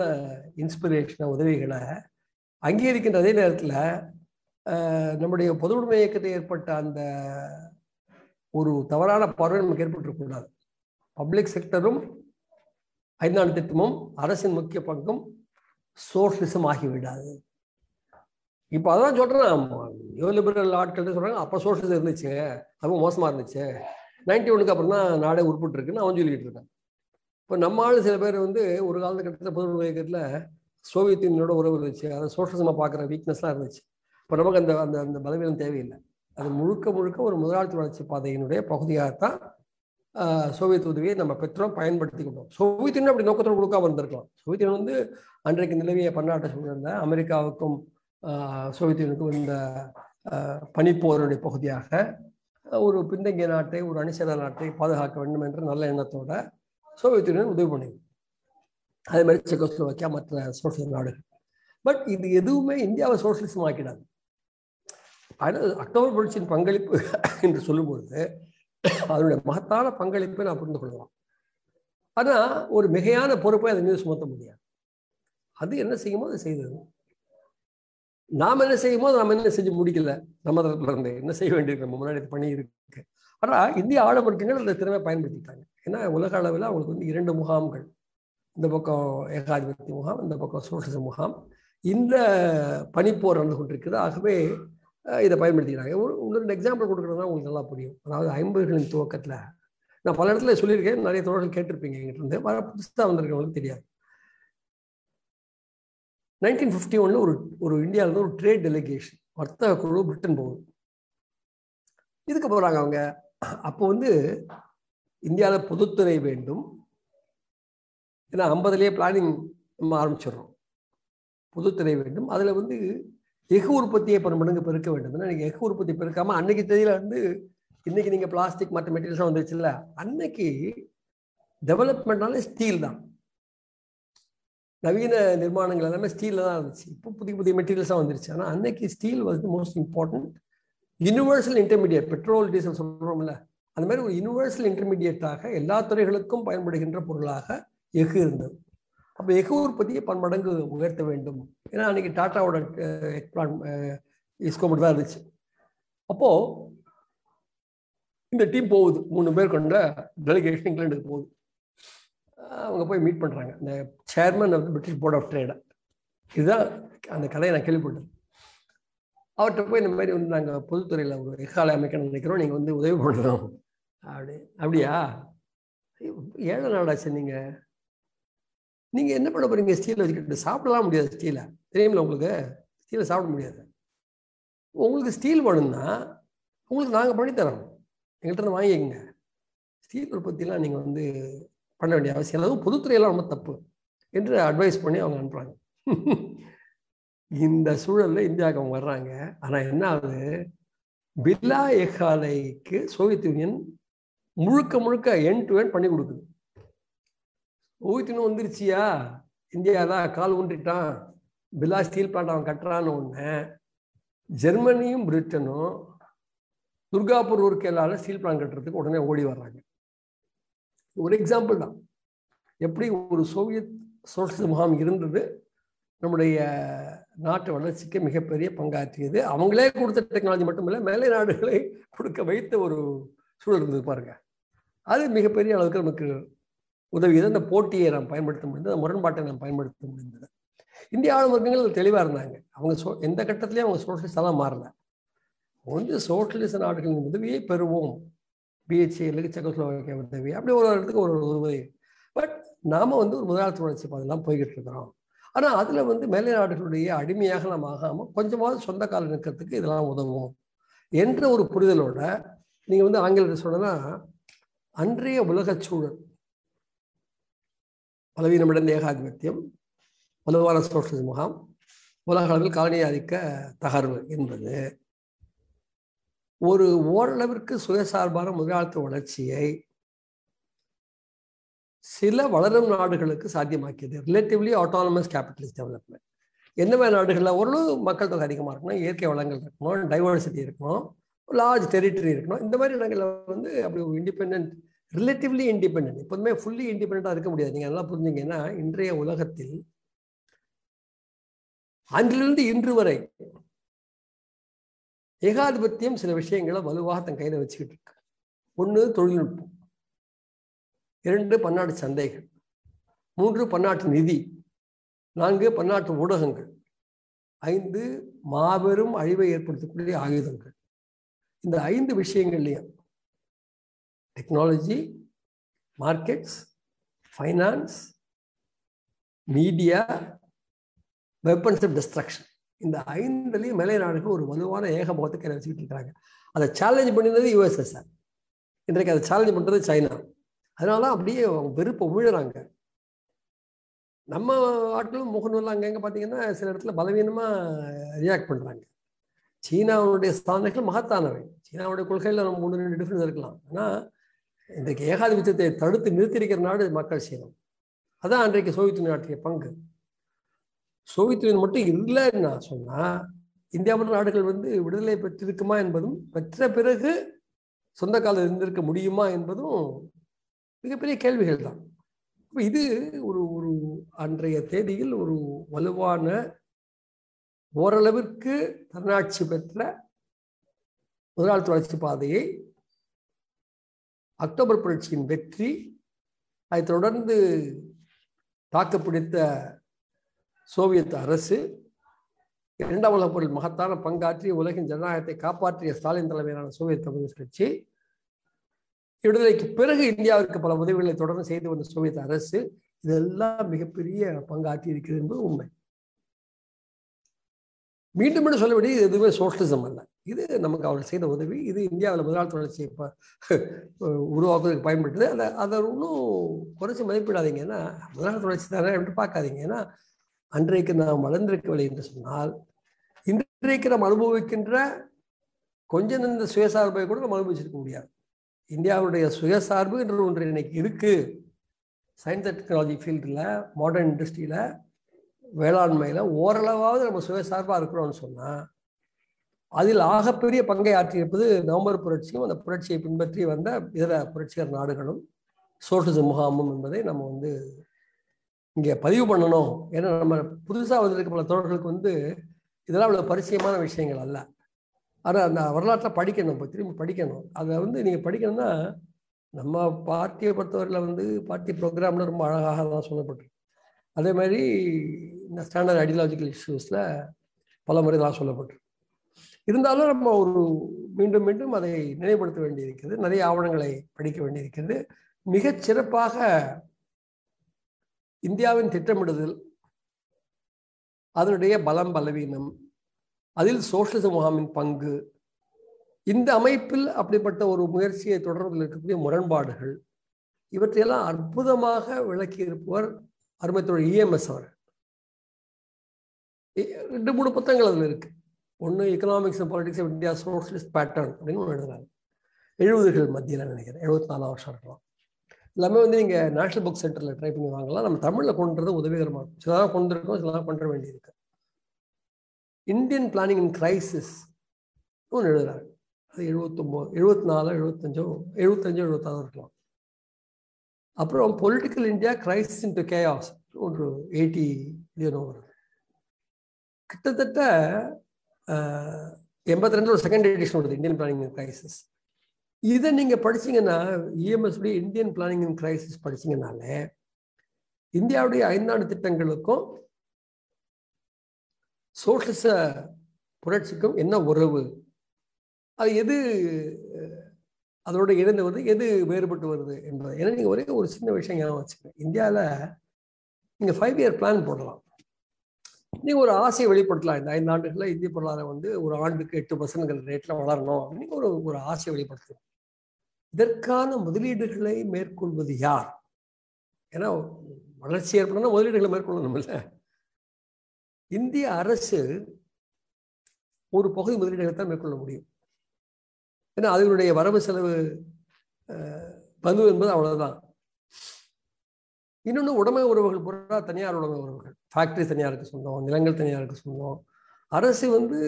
B: இன்ஸ்பிரேஷனை உதவிகளை அங்கீகரிக்கின்ற அதே நேரத்தில் நம்முடைய பொது உடைமை இயக்கத்தில் ஏற்பட்ட அந்த ஒரு தவறான பார்வை நமக்கு ஏற்பட்டுருக்கூடாது பப்ளிக் செக்டரும் ஐந்தாண்டு திட்டமும் அரசின் முக்கிய பங்கும் சோஷலிசம் ஆகிவிடாது. இப்போ அதான் சொல்கிறேன் நியூ லிபரல் ஆட்கள் சொல்கிறாங்க அப்போ சோஷலிசம் இருந்துச்சு ரொம்ப மோசமாக இருந்துச்சு. நைன்டி ஒனுக்கு அப்புறம் தான் நாடே உருப்பிட்டு இருக்குன்னு அவன் சொல்லிக்கிட்டு இருக்கான். இப்போ நம்ம சில பேர் வந்து ஒரு காலகட்டத்தில் பொது இயக்கத்தில் சோவியத் யூனியனோட உறவு இருந்துச்சு. அதை சோஷலிசமாக பார்க்குற வீக்னஸ்லாம் இருந்துச்சு. இப்போ நமக்கு அந்த அந்த அந்த பலவீனம் தேவையில்லை. அது முழுக்க முழுக்க ஒரு முதலாளித்துவ வளர்ச்சி பாதையினுடைய பகுதியாகத்தான் சோவியத் உதவியை நம்ம பெற்றோம் பயன்படுத்தி கொண்டோம் சோவியத் யூனியன் அப்படி நோக்கத்தோடு கொடுக்காம இருந்திருக்கலாம். சோவியத் யூனியன் வந்து அன்றைக்கு நிலவிய பன்னாட்டு சூழ்நிலை அமெரிக்காவுக்கும் சோவியத் யூனியனுக்கும் இந்த பனிப்போருடைய பகுதியாக ஒரு பின்தங்கிய நாட்டை ஒரு அணிசேர நாட்டை பாதுகாக்க வேண்டும் என்ற நல்ல எண்ணத்தோட சோவியத் யூனியன் உதவி பண்ணிது அதே மாதிரி செக்கோஸ்லோவாக்கியா மற்ற சோசியல் நாடுகள். பட் இது எதுவுமே இந்தியாவை சோசியலிசம் ஆக்கிடாது. ஆனால் அக்டோபர் புரட்சியின் பங்களிப்பு என்று சொல்லும்பொழுது அதனுடைய மகத்தான பங்களிப்பை நான் புரிந்து கொள்ளலாம். ஆனால் ஒரு மிகையான பொறுப்பை அதன் மீது சுமத்த முடியாது. அது என்ன செய்யுமோ அதை செய்தது நாம் என்ன செய்யுமோ நாம் என்ன செஞ்சு முடிக்கல? நம்ம தரப்புல இருந்து. என்ன செய்ய வேண்டியது நம்ம முன்னாடி பணி இருக்கு. ஆனால் இந்திய ஆளுமர்க்கங்கள் அந்த திறமை பயன்படுத்திட்டாங்க. ஏன்னா உலக அளவில் அவங்களுக்கு வந்து இரண்டு முகாம்கள். இந்த பக்கம் ஏகாதிபத்திய முகாம் இந்த பக்கம் சோசியலிச முகாம். இந்த பனிப்போர் நடந்து கொண்டிருக்குது. ஆகவே இதை பயன்படுத்திக்கிறாங்க. ஒரு ஒன்று எக்ஸாம்பிள் கொடுக்குறதுனா உங்களுக்கு நல்லா புரியும். அதாவது ஐம்பதுகளின் துவக்கத்தில். நான் பல இடத்துல சொல்லியிருக்கேன். நிறைய தோழர்கள் கேட்டிருப்பீங்க எங்கிட்ட இருந்து. வர புதுசாக வந்திருக்கவங்களுக்கு தெரியாது. நைன்டீன் ஃபிஃப்டி ஒன்ல ஒரு ஒரு இந்தியாவிலேருந்து ஒரு ட்ரேட் டெலிகேஷன் வர்த்தக குழு பிரிட்டன் போகுது. இதுக்கு போகிறாங்க அவங்க அப்போ வந்து இந்தியாவில் பொதுத்துறை வேண்டும். ஏன்னா ஐம்பதுலேயே பிளானிங் நம்ம ஆரம்பிச்சிடுறோம். பொதுத்துறை வேண்டும். அதில் வந்து எஃகு உற்பத்தியை பல மடங்கு பெருக்க வேண்டும். ஏன்னா நீங்கள் எஃகு உற்பத்தி பெருக்காமல் அன்னைக்கு தேதியில் வந்து இன்னைக்கு நீங்கள் பிளாஸ்டிக் மற்ற மெட்டீரியல்ஸ்லாம் வந்துருச்சுல்ல அன்னைக்கு டெவலப்மெண்ட்னாலே ஸ்டீல் தான். நவீன நிர்மாணங்கள் எல்லாமே ஸ்டீலில் தான் இருந்துச்சு. இப்போ புதிய புதிய மெட்டீரியல்ஸாக வந்துருச்சு. ஆனால் அன்னைக்கு steel was most important universal intermediate petrol diesel சொல்கிறோம்ல அந்த மாதிரி ஒரு யூனிவர்சல் இன்டர்மீடியட்டாக எல்லா துறைகளுக்கும் பயன்படுகின்ற பொருளாக எஃகு இருந்தது. அப்போ எஃகு உற்பத்தியை பன்மடங்கு உயர்த்த வேண்டும். ஏன்னா அன்னைக்கு டாட்டாவோட எக்ஸ்பிளான் இஸ்கோ மட்டும் தான் இருந்துச்சு. அப்போது இந்த டீம் போகுது. மூணு பேர் கொண்ட டெலிகேஷன் இங்கிலாண்டுக்கு போகுது. அவங்க போய் மீட் பண்ணுறாங்க இந்த chairman of British board of ட்ரேடை இதுதான் அந்த கதையை நான் கேள்விப்பட்டேன் அவர்கிட்ட போய் இந்த மாதிரி வந்து நாங்கள் பொதுத்துறையில் ஒரு எக்காலை அமைக்கணும்னு நினைக்கிறோம். நீங்கள் வந்து உதவி பண்ணணும். அப்படி அப்படியா? ஏழை நாடாச்சு நீங்கள் நீங்கள் என்ன பண்ண போகிறீங்க ஸ்டீலை வச்சுக்கிட்டு? சாப்பிடலாம் முடியாது ஸ்டீலை தெரியுமில்ல உங்களுக்கு? ஸ்டீலை சாப்பிட முடியாது. உங்களுக்கு ஸ்டீல் வேணும்னா உங்களுக்கு நாங்கள் பண்ணித்தரோம். எங்கள்கிட்ட இருந்து வாங்கிக்கங்க. ஸ்டீல் உற்பத்திலாம் நீங்கள் வந்து பண்ண வேண்டிய அவசியம் அதுவும் பொதுத்துறையெல்லாம் ரொம்ப தப்பு என்று அட்வைஸ் பண்ணி அவங்க அனுப்புகிறாங்க இந்த சூழலில் இந்தியாவுக்கு அவங்க வர்றாங்க. ஆனால் என்ன ஆகுது? பில்லா எஹாலைக்கு சோவியத் யூனியன் முழுக்க முழுக்க என் டு என் பண்ணி கொடுக்குது. Soviet union வந்துருச்சியா? இந்தியா தான் கால் ஊன்றிட்டான் பில்லா ஸ்டீல் பிளான்ட் அவன் கட்டுறான்னு ஒன்று ஜெர்மனியும் பிரிட்டனும் துர்காப்பூர் ஊருக்கேலால ஸ்டீல் பிளான்ட் கட்டுறதுக்கு உடனே ஓடி வர்றாங்க. ஒரு எக்ஸாம்பிள் தான். எப்படி ஒரு சோவியத் சோசியல் முகாம் இருந்தது நம்முடைய நாட்டு வளர்ச்சிக்கு மிகப்பெரிய பங்காற்றியது அவங்களே கொடுத்த டெக்னாலஜி மட்டும் இல்லை மேலை நாடுகளை கொடுக்க வைத்த ஒரு சூழல் இருந்தது பாருங்க. அது மிகப்பெரிய அளவுக்கு நமக்கு உதவியது. அந்த போட்டியை நாம் பயன்படுத்த முடிந்தது அந்த முரண்பாட்டை நாம் பயன்படுத்த முடிந்தது. இந்திய ஆளும் வர்க்கங்கள் தெளிவாக இருந்தாங்க. அவங்க சோ எந்த கட்டத்திலையும் அவங்க சோஷலிஸ்டெல்லாம் மாறல. வந்து சோஷலிச நாடுகளின் உதவியை பெறுவோம். பிஹெச்ஏலுக்கு செக்கோஸ்லோவாக்கியா உதவி அப்படி ஒரு இடத்துக்கு ஒரு ஒரு உதவி பட் நாம வந்து ஒரு முதலாளித்துவ வளர்ச்சி அதெல்லாம் போய்கிட்டு இருக்கிறோம். ஆனால் அதில் வந்து மேலை நாடுகளுடைய அடிமையாக நாம் ஆகாமல் கொஞ்சமாவது சொந்த கால நிற்கிறதுக்கு இதெல்லாம் உதவும். என்ற ஒரு புரிதலோட நீங்கள் வந்து ஆங்கிலத்தில் சொல்லணும்னா அன்றைய உலகச் சூழல். பலவீனமிடந்த ஏகாதிபத்தியம் வலுவான சோஷலிச முகாம் உலக அளவில் காலனி ஆதிக்க தகர்வு என்பது. ஒரு ஓரளவிற்கு சுயசார்பான முதலாளித்துவ வளர்ச்சியை சில வளரும் நாடுகளுக்கு சாத்தியமாக்கியது. ரிலேட்டிவ்லி ஆட்டானமஸ் கேபிட்டலிஸ்ட் டெவலப்மெண்ட் எந்த மாதிரி நாடுகளில் ஓரளவு மக்கள் தொகை அதிகமாக இருக்கணும் இயற்கை வளங்கள் இருக்கணும் டைவர்சிட்டி இருக்கணும் லார்ஜ் டெரிட்டரி இருக்கணும். இந்த மாதிரி இடங்களில் வந்து அப்படி ஒரு இண்டிபெண்ட் ரிலேட்டிவ்லி இண்டிபெண்ட் எப்போதுமே ஃபுல்லி இண்டிபெண்ட்டாக இருக்க முடியாது. நீங்கள் நல்லா புரிஞ்சுங்கன்னா இன்றைய உலகத்தில் அன்றிலிருந்து இன்று வரை ஏகாதிபத்தியம் சில விஷயங்களை வலுவாக தன் கையில் வச்சுக்கிட்டு இருக்கு. ஒன்று தொழில்நுட்பம். இரண்டு பன்னாட்டு சந்தைகள். மூன்று பன்னாட்டு நிதி. நான்கு பன்னாட்டு ஊடகங்கள். ஐந்து மாபெரும் அழிவை ஏற்படுத்தக்கூடிய ஆயுதங்கள். இந்த ஐந்து விஷயங்கள்லையும் technology markets finance media weapons of destruction இந்த ஐந்துலேயும் மேலை நாடுகள் ஒரு வலுவான ஏகபோகத்துக்கு கையில் வச்சுக்கிட்டு அதை சேலஞ்ச் பண்ணினது யுஎஸ்எஸ்ஆர் இன்றைக்கு அதை சேலஞ்ச் பண்ணுறது சைனா. அதனால தான் அப்படியே அவங்க வெறுப்பை விழுறாங்க நம்ம ஆட்களும் முகநூல் அங்கங்கே பார்த்தீங்கன்னா சில இடத்துல பலவீனமாக ரியாக்ட் பண்ணுறாங்க சீனாவுடைய ஸ்தானங்கள் மகத்தானவை. சீனாவுடைய கொள்கையில் நம்ம மூணு ரெண்டு டிஃப்ரென்ஸ் இருக்கலாம். ஆனால் இன்றைக்கு ஏகாதிபத்தியத்தை தடுத்து நிறுத்தியிருக்கிற நாடு மக்கள் சீனம். அதான் அன்றைக்கு சோவியத் நாட்டிய பங்கு. சோவியத் யூனியன் மட்டும் இல்லைன்னு நான் சொன்னால் இந்தியா மற்ற நாடுகள் வந்து விடுதலை பெற்றிருக்குமா என்பதும் பெற்ற பிறகு சொந்த காலம் இருந்திருக்க முடியுமா என்பதும் மிகப்பெரிய கேள்விகள் தான். இப்போ இது ஒரு ஒரு அன்றைய தேதியில் ஒரு வலுவான ஓரளவிற்கு தன்னாட்சி பெற்ற முதலாளித்துவ வளர்ச்சி பாதையை அக்டோபர் புரட்சியின் வெற்றி அதை தொடர்ந்து தாக்குப்பிடித்த சோவியத் அரசு இரண்டாம் உலகப் போரில் மகத்தான பங்காற்றி உலகின் ஜனநாயகத்தை காப்பாற்றிய ஸ்டாலின் தலைமையிலான சோவியத் கம்யூனிஸ்ட் கட்சி விடுதலைக்கு பிறகு இந்தியாவிற்கு பல உதவிகளை தொடர்ந்து செய்து வந்த சோவியத் அரசு இதெல்லாம் மிகப்பெரிய பங்காற்றி இருக்கிறது என்பது உண்மை. மீண்டும் மீண்டும் சொல்ல இது எதுவுமே சோஷலிசம் அல்ல. இது நமக்கு அவர்கள் செய்த உதவி. இது இந்தியாவில் முதலாளி வளர்ச்சியை இப்போ உருவாக்குவதற்கு பயன்பட்டது அதை அதை இன்னும் குறைச்சி மதிப்பிடாதீங்க. ஏன்னா முதலாளி வளர்ச்சி தானே என்று பார்க்காதீங்க. ஏன்னா அன்றைக்கு நாம் வளர்ந்திருக்கவில்லை என்று சொன்னால் இன்றைக்கு நாம் அனுபவிக்கின்ற கொஞ்சம் இந்த சுயசார்பை கூட நம்ம அனுபவிச்சிருக்க முடியாது. இந்தியாவுடைய சுயசார்பு என்ற ஒன்று இன்னைக்கு இருக்கு. சயின்ஸ் அண்ட் டெக்னாலஜி ஃபீல்டில் மாடர்ன் இண்டஸ்ட்ரியில் வேளாண்மையில் ஓரளவாவது நம்ம சுயசார்பாக இருக்கிறோம்னு சொன்னால் அதில் ஆகப்பெரிய பங்கை ஆற்றியிருப்பது நவம்பர் புரட்சியும் அந்த புரட்சியை பின்பற்றி வந்த இதர புரட்சிகர நாடுகளும் சோஷலிச முகாமும் என்பதை நம்ம வந்து இங்கே பதிவு பண்ணணும். ஏன்னா நம்ம புதுசாக வந்திருக்க பல தோழர்களுக்கு வந்து இதெல்லாம் அவ்வளோ பரிச்சயமான விஷயங்கள் அல்ல. ஆனால் அந்த வரலாற்றை படிக்கணும் இப்போ திரும்பி படிக்கணும். அதை வந்து நீங்கள் படிக்கணும்னா நம்ம பார்ட்டியை பொறுத்தவரையில் வந்து பார்ட்டி ப்ரோக்ராமில் ரொம்ப அழகாக தான் சொல்லப்பட்டிருக்கு. அதே மாதிரி இந்த ஸ்டாண்டர்ட் ஐடியாலஜிக்கல் இஷ்யூஸில் பல முறை தான் சொல்லப்பட்டிருக்கு. இருந்தாலும் நம்ம ஒரு மீண்டும் மீண்டும் அதை நினைவுபடுத்த வேண்டியிருக்கிறது நிறைய ஆவணங்களை படிக்க வேண்டியிருக்கிறது. மிகச் சிறப்பாக இந்தியாவின் திட்டமிடுதல் அதனுடைய பலம் பலவீனம் அதில் சோசியலிச முகாமின் பங்கு இந்த அமைப்பில் அப்படிப்பட்ட ஒரு முயற்சியை தொடர்வதில் இருக்கக்கூடிய முரண்பாடுகள் இவற்றையெல்லாம் அற்புதமாக விளக்கி இருப்பவர் அருமைத்தோழர் இஎம்எஸ் அவர் ரெண்டு மூணு புத்தகங்கள் அதில் இருக்கு. ஒன்று economics and politics of India socialist pattern அப்படின்னு ஒன்று எழுதுறாரு. எழுபதுகள் மத்தியில் நினைக்கிறேன். எழுபத்தி நாலாம் வருஷம் இருக்கலாம். எல்லாமே வந்து நீங்கள் நேஷனல் புக் சென்டரில் ட்ரை பண்ணி வாங்கலாம். நம்ம தமிழில் கொண்டுறது உதவிகரமாக இருக்கும். சிலதான் கொண்டிருக்கோம் சிலதான் கொண்டு வேண்டியிருக்கு. இந்தியன் பிளானிங் இன் கிரைசிஸ் ஒன்று எழுதுகிறாங்க அது எழுபத்தொம்போது எழுபத்தி நாலு எழுபத்தஞ்சோ எழுபத்தஞ்சோ எழுபத்தாறு இருக்கலாம். அப்புறம் political India crisis into chaos ஒன்று எயிட்டி இதுனோ வருது. கிட்டத்தட்ட எண்பத்தி ரெண்டு ஒரு செகண்ட் எடிஷன் வருது இந்தியன் பிளானிங் கிரைசிஸ் இதை நீங்கள் படிச்சீங்கன்னா EMSP Indian planning in crisis படிச்சீங்கனாலே இந்தியாவுடைய ஐந்தாண்டு திட்டங்களுக்கும் சோஷலிச புரட்சிக்கும் என்ன உறவு? அது எது அதோட இணைந்து வருது எது வேறுபட்டு வருது என்பது. ஏன்னா நீங்கள் ஒரே ஒரு சின்ன விஷயம் ஞாபகம் வச்சுக்கோங்க. இந்தியாவில் நீங்கள் ஃபைவ் இயர் பிளான் போடலாம். நீங்கள் ஒரு ஆசையை வெளிப்படுத்தலாம். இந்த ஐந்து ஆண்டுகளில் இந்திய பொருளாதாரம் வந்து ஒரு ஆண்டுக்கு எட்டு பர்சன்ட்ங்கிற ரேட்டில் வளரணும் அப்படின்னு ஒரு ஒரு ஆசையை வெளிப்படுத்தலாம் இதற்கான முதலீடுகளை மேற்கொள்வது யார்? ஏன்னா வளர்ச்சி ஏற்படணும்னா முதலீடுகளை மேற்கொள்ளணும் இல்லை இந்திய அரசு ஒரு பகுதி முதலீடுகளை தான் மேற்கொள்ள முடியும். ஏன்னா அதனுடைய வரவு செலவு பங்கு என்பது அவ்வளவுதான். இன்னொன்று உடைமை உறவுகள் பூரா தனியார் உடைமை உறவுகள். ஃபேக்டரி தனியாருக்கு சொந்தம் நிலங்கள் தனியாருக்கு சொந்தம். அரசு வந்து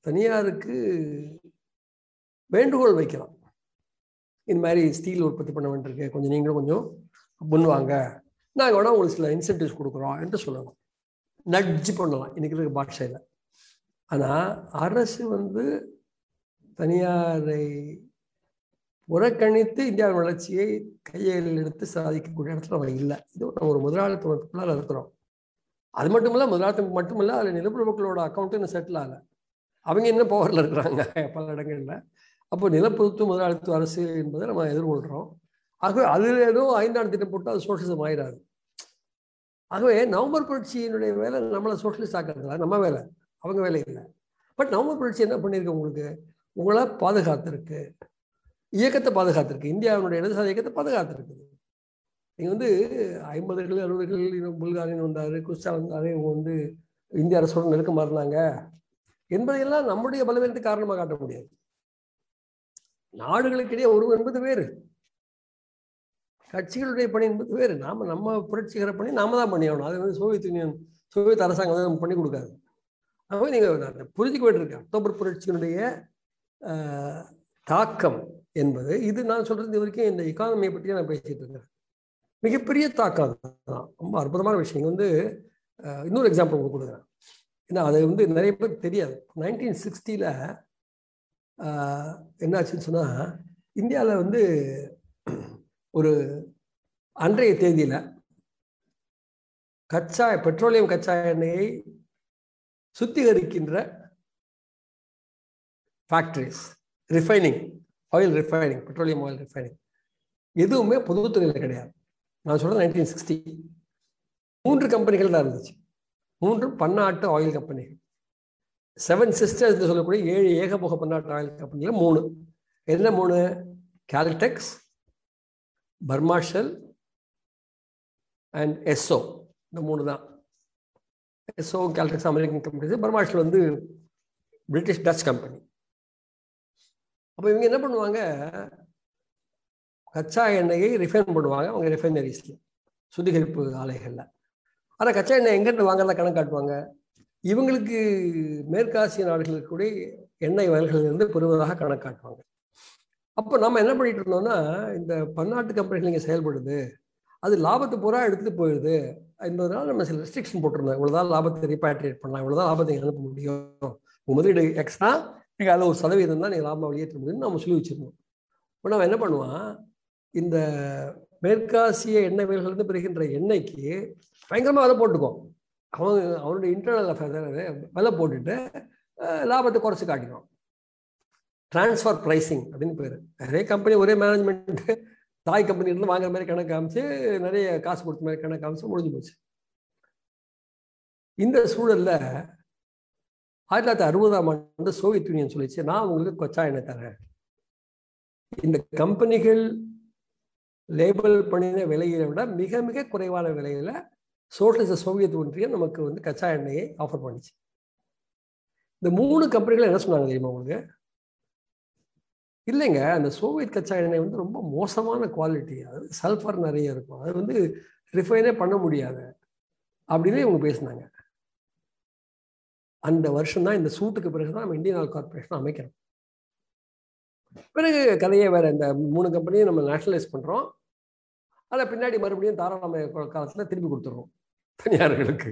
B: தனியாருக்கு வேண்டுகோள் வைக்கலாம். இந்த மாதிரி ஸ்டீல் உற்பத்தி பண்ண வேண்டியிருக்கு. கொஞ்சம் நீங்களும் கொஞ்சம் முன்வாங்க நாங்கள் வேணால் உங்களுக்கு சில இன்சென்டிவ்ஸ் கொடுக்குறோம் என்று சொல்லலாம். நட்ஜ் பண்ணலாம். இன்னைக்கு இருக்க பாஷையில் ஆனால் அரசு வந்து தனியாரை புறக்கணித்து இந்தியாவின் வளர்ச்சியை கையில் எடுத்து சாதிக்கக்கூடிய இடத்துல நம்ம இல்லை. இது நம்ம ஒரு முதலாளித்துவத்துக்குள்ளார இருக்கிறோம் அது மட்டும் இல்லை முதலாளித்துவம் மட்டும் இல்லை அதில் நிலப்புற மக்களோட அக்கௌண்ட்டு இன்னும் செட்டில் ஆகலை. அவங்க இன்னும் பவரில் இருக்கிறாங்க பல இடங்களில். அப்போ நிலப்பொதுத்துவ முதலாளித்துவ அரசு என்பதை நம்ம எதிர்கொள்கிறோம் ஆகவே அதில் ஏதோ ஐந்தாண்டு திட்டம் போட்டால் அது சோஷலிசம் ஆயிடாது ஆகவே நவம்பர் புரட்சியினுடைய வேலை நம்மளை சோஷலிஸ்ட் ஆக்கிறதுல நம்ம வேலை அவங்க வேலை இல்லை. பட் நவம்பர் புரட்சி என்ன பண்ணியிருக்கு உங்களுக்கு? உங்களை பாதுகாத்திருக்கு. இயக்கத்தை பாதுகாத்திருக்கு. இந்தியாவினுடைய இடதுசாரி இயக்கத்தை பாதுகாத்திருக்குது. நீங்கள் வந்து ஐம்பதுகள் அறுபதுகள் புல்காரின் வந்தார் குஸ்டா வந்தார் இவங்க வந்து இந்திய அரசோட நெருக்கமாக இருந்தாங்க. என்பதையெல்லாம் நம்முடைய பலவீனத்துக்கு காரணமாக காட்ட முடியாது. நாடுகளுக்கிடையே உறவு என்பது வேறு. கட்சிகளுடைய பணி என்பது வேறு. நாம நம்ம புரட்சிகர பணி நாம தான் பண்ணியாகணும். அது வந்து சோவியத் யூனியன் சோவியத் அரசாங்கம் வந்து பண்ணி கொடுக்காது. ஆகவே நீங்கள் புரிஞ்சுக்க வேண்டியிருக்கு அக்டோபர் புரட்சியினுடைய தாக்கம் என்பது இது நான் சொல்றது இது வரைக்கும் இந்த இக்கானமியை பற்றி நான் பேசிட்டு இருக்கிறேன் மிகப்பெரிய தாக்கம் தான் ரொம்ப அற்புதமான விஷயம். வந்து இன்னொரு எக்ஸாம்பிள் உங்களுக்கு கொடுக்குறேன். ஏன்னா அது வந்து நிறைய பேருக்கு தெரியாது. நைன்டீன் சிக்ஸ்டியில் என்னாச்சுன்னு சொன்னால் இந்தியாவில் வந்து ஒரு அன்றைய தேதியில் கச்சா பெட்ரோலியம் கச்சா எண்ணெயை சுத்திகரிக்கின்ற factories refining oil refining petroleum oil refining எதுவுமே பொதுத்துறையில் கிடையாது. நான் சொல்கிறேன் நைன்டீன் சிக்ஸ்டி மூன்று கம்பெனிகள் தான் இருந்துச்சு. மூன்று பன்னாட்டு ஆயில் கம்பெனிகள் செவன் சிஸ்டர்ஸ் சொல்லக்கூடிய ஏழு ஏகமுக பன்னாட்டு ஆயில் கம்பெனியில் மூணு? என்ன மூணு கேல்டெக்ஸ் பர்மாஷல் அண்ட் எஸ்ஓ இந்த மூணு தான். Esso Caltex American companies Burmah Shell வந்து பிரிட்டிஷ் டச் கம்பெனி அப்போ இவங்க என்ன பண்ணுவாங்க? கச்சா எண்ணெயை ரிஃபைன் பண்ணுவாங்க அவங்க ரிஃபைனரிஸில் சுத்திகரிப்பு ஆலைகளில். ஆனால் கச்சா எண்ணெய் எங்கேருந்து வாங்குறதா கணக்கு காட்டுவாங்க? இவங்களுக்கு மேற்காசிய நாடுகளுக்கு கூட எண்ணெய் வயல்களிலிருந்து பெறுவதாக கணக்காட்டுவாங்க அப்போ நம்ம என்ன பண்ணிட்டு இருந்தோம்னா இந்த பன்னாட்டு கம்பெனிகள் இங்கே செயல்படுது அது லாபத்தை பூரா எடுத்துகிட்டு போயிடுது என்பதனால நம்ம சில ரெஸ்ட்ரிக்ஷன் போட்டிருந்தோம். இவ்வளோதான் லாபத்தை ரிப்பாட்ரியேட் பண்ணலாம் இவ்வளோதான் லாபத்தை அனுப்ப முடியும்? முதலீடு எக்ஸ்ட்ரா நீங்கள் அதில் ஒரு சதவீதம் தான் நீங்கள் லாபம் வெளியேற்ற முடியும்னு நம்ம சொல்லி வச்சிருந்தோம். இப்போ நம்ம என்ன பண்ணுவான் இந்த மேற்காசிய எண்ணெய் வயல்களிலிருந்து பெறுகின்ற எண்ணெய்க்கு பயங்கரமாக அதை போட்டுக்கும் அவன் அவனுடைய இன்டர்னல் அஃபேர்ஸ் விலை போட்டுட்டு லாபத்தை குறைச்சி காட்டிடும் டிரான்ஸ்ஃபர் ப்ரைஸிங் அப்படின்னு பேர். நிறைய கம்பெனி ஒரே மேனேஜ்மெண்ட் தாய் கம்பெனிலேருந்து வாங்குற மாதிரி கணக்கு காமிச்சு நிறைய காசு கொடுத்த மாதிரி கணக்கு காமிச்சு முடிஞ்சு போச்சு. இந்த சூழல்ல ஆயிரத்தி தொள்ளாயிரத்தி அறுபதாம் ஆண்டு சோவியத் யூனியன் சொல்லிச்சு நான் உங்களுக்கு கொச்சா எண்ணெய் தரேன். இந்த கம்பெனிகள் லேபிள் பண்ணின விலையை விட மிக மிக குறைவான விலையில சோஷலிச சோவியத் ஒன்றியம் நமக்கு வந்து கச்சா எண்ணெயை ஆஃபர் பண்ணிச்சு. இந்த மூணு கம்பெனிகள் என்ன சொன்னாங்க தெரியுமா உங்களுக்கு? இல்லைங்க அந்த சோவியத் கச்சா எண்ணெய் வந்து ரொம்ப மோசமான குவாலிட்டி அது சல்ஃபர் நிறைய இருக்கும். அது வந்து ரிஃபைனே பண்ண முடியாது. அப்படின்னு இவங்க பேசினாங்க. அந்த வருஷம் தான் இந்த சூட்டுக்கு பிறகு தான் நம்ம இந்தியன் ஆயில் கார்பரேஷன் அமைக்கிறோம். பிறகு கதையை வேற இந்த மூணு கம்பெனியும் நம்ம நேஷனலைஸ் பண்ணுறோம் ஆனால் பின்னாடி மறுபடியும் தாராளமய காலத்தில் திருப்பி கொடுத்துட்றோம் தனியார்களுக்கு.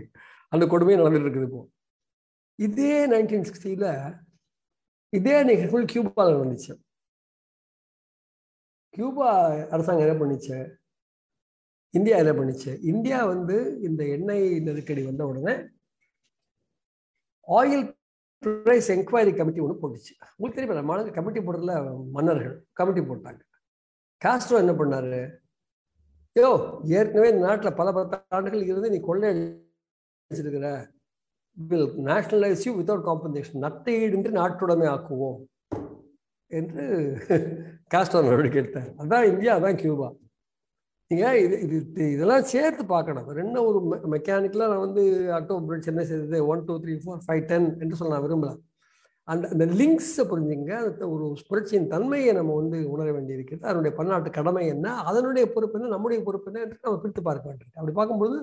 B: அந்த கொடுமையும் நடந்துட்டு இருக்குது இப்போ. இதே நைன்டீன் சிக்ஸ்டியில் இதே நிகழ்வு கியூபாவில் நடந்துச்சு. கியூபா அரசாங்கம் என்ன பண்ணிச்சு? இந்தியா என்ன பண்ணிச்சு? இந்தியா வந்து இந்த எண்ணெய் நெருக்கடி வந்த உடனே ஆயில் ப்ரைஸ் என்கொயரி கமிட்டி ஒன்று போட்டுச்சு. உங்களுக்கு தெரியும்? நம்ம கமிட்டி போடுறதுல மன்னர்கள் கமிட்டி போட்டாங்க. காஸ்ட்ரோ என்ன பண்ணாரு? யோ ஏற்கனவே இந்த நாட்டில் பல பத்தாண்டுகள் இருந்து நீ கொள்ளை அடிச்சிருக்கிற. Will nationalise you without compensation நட்டையீடின்றி நாட்டுடைமை ஆக்குவோம் என்று காஸ்ட்ரோ அவர்கள் கேட்டார். அதான் இந்தியா அதான் கியூபா. நீங்கள் இது இது இது- இதெல்லாம் சேர்த்து பார்க்கணும். ரெண்டு ஒரு மெக்கானிக்கலாக நான் வந்து ஆட்டோ பிரிட்ஜ் என்ன செய்தது one two three four five ten என்று சொல்ல நான் விரும்பலை. அந்த அந்த லிங்க்ஸை புரிஞ்சுங்க. அந்த ஒரு புரட்சியின் தன்மையை நம்ம வந்து உணர வேண்டியிருக்கிறது. அதனுடைய பன்னாட்டு கடமை என்ன? அதனுடைய பொறுப்பு என்ன? நம்முடைய பொறுப்பு என்ன? என்று நம்ம பிரித்து பார்க்க வேண்டியிருக்கு. அப்படி பார்க்கும்போது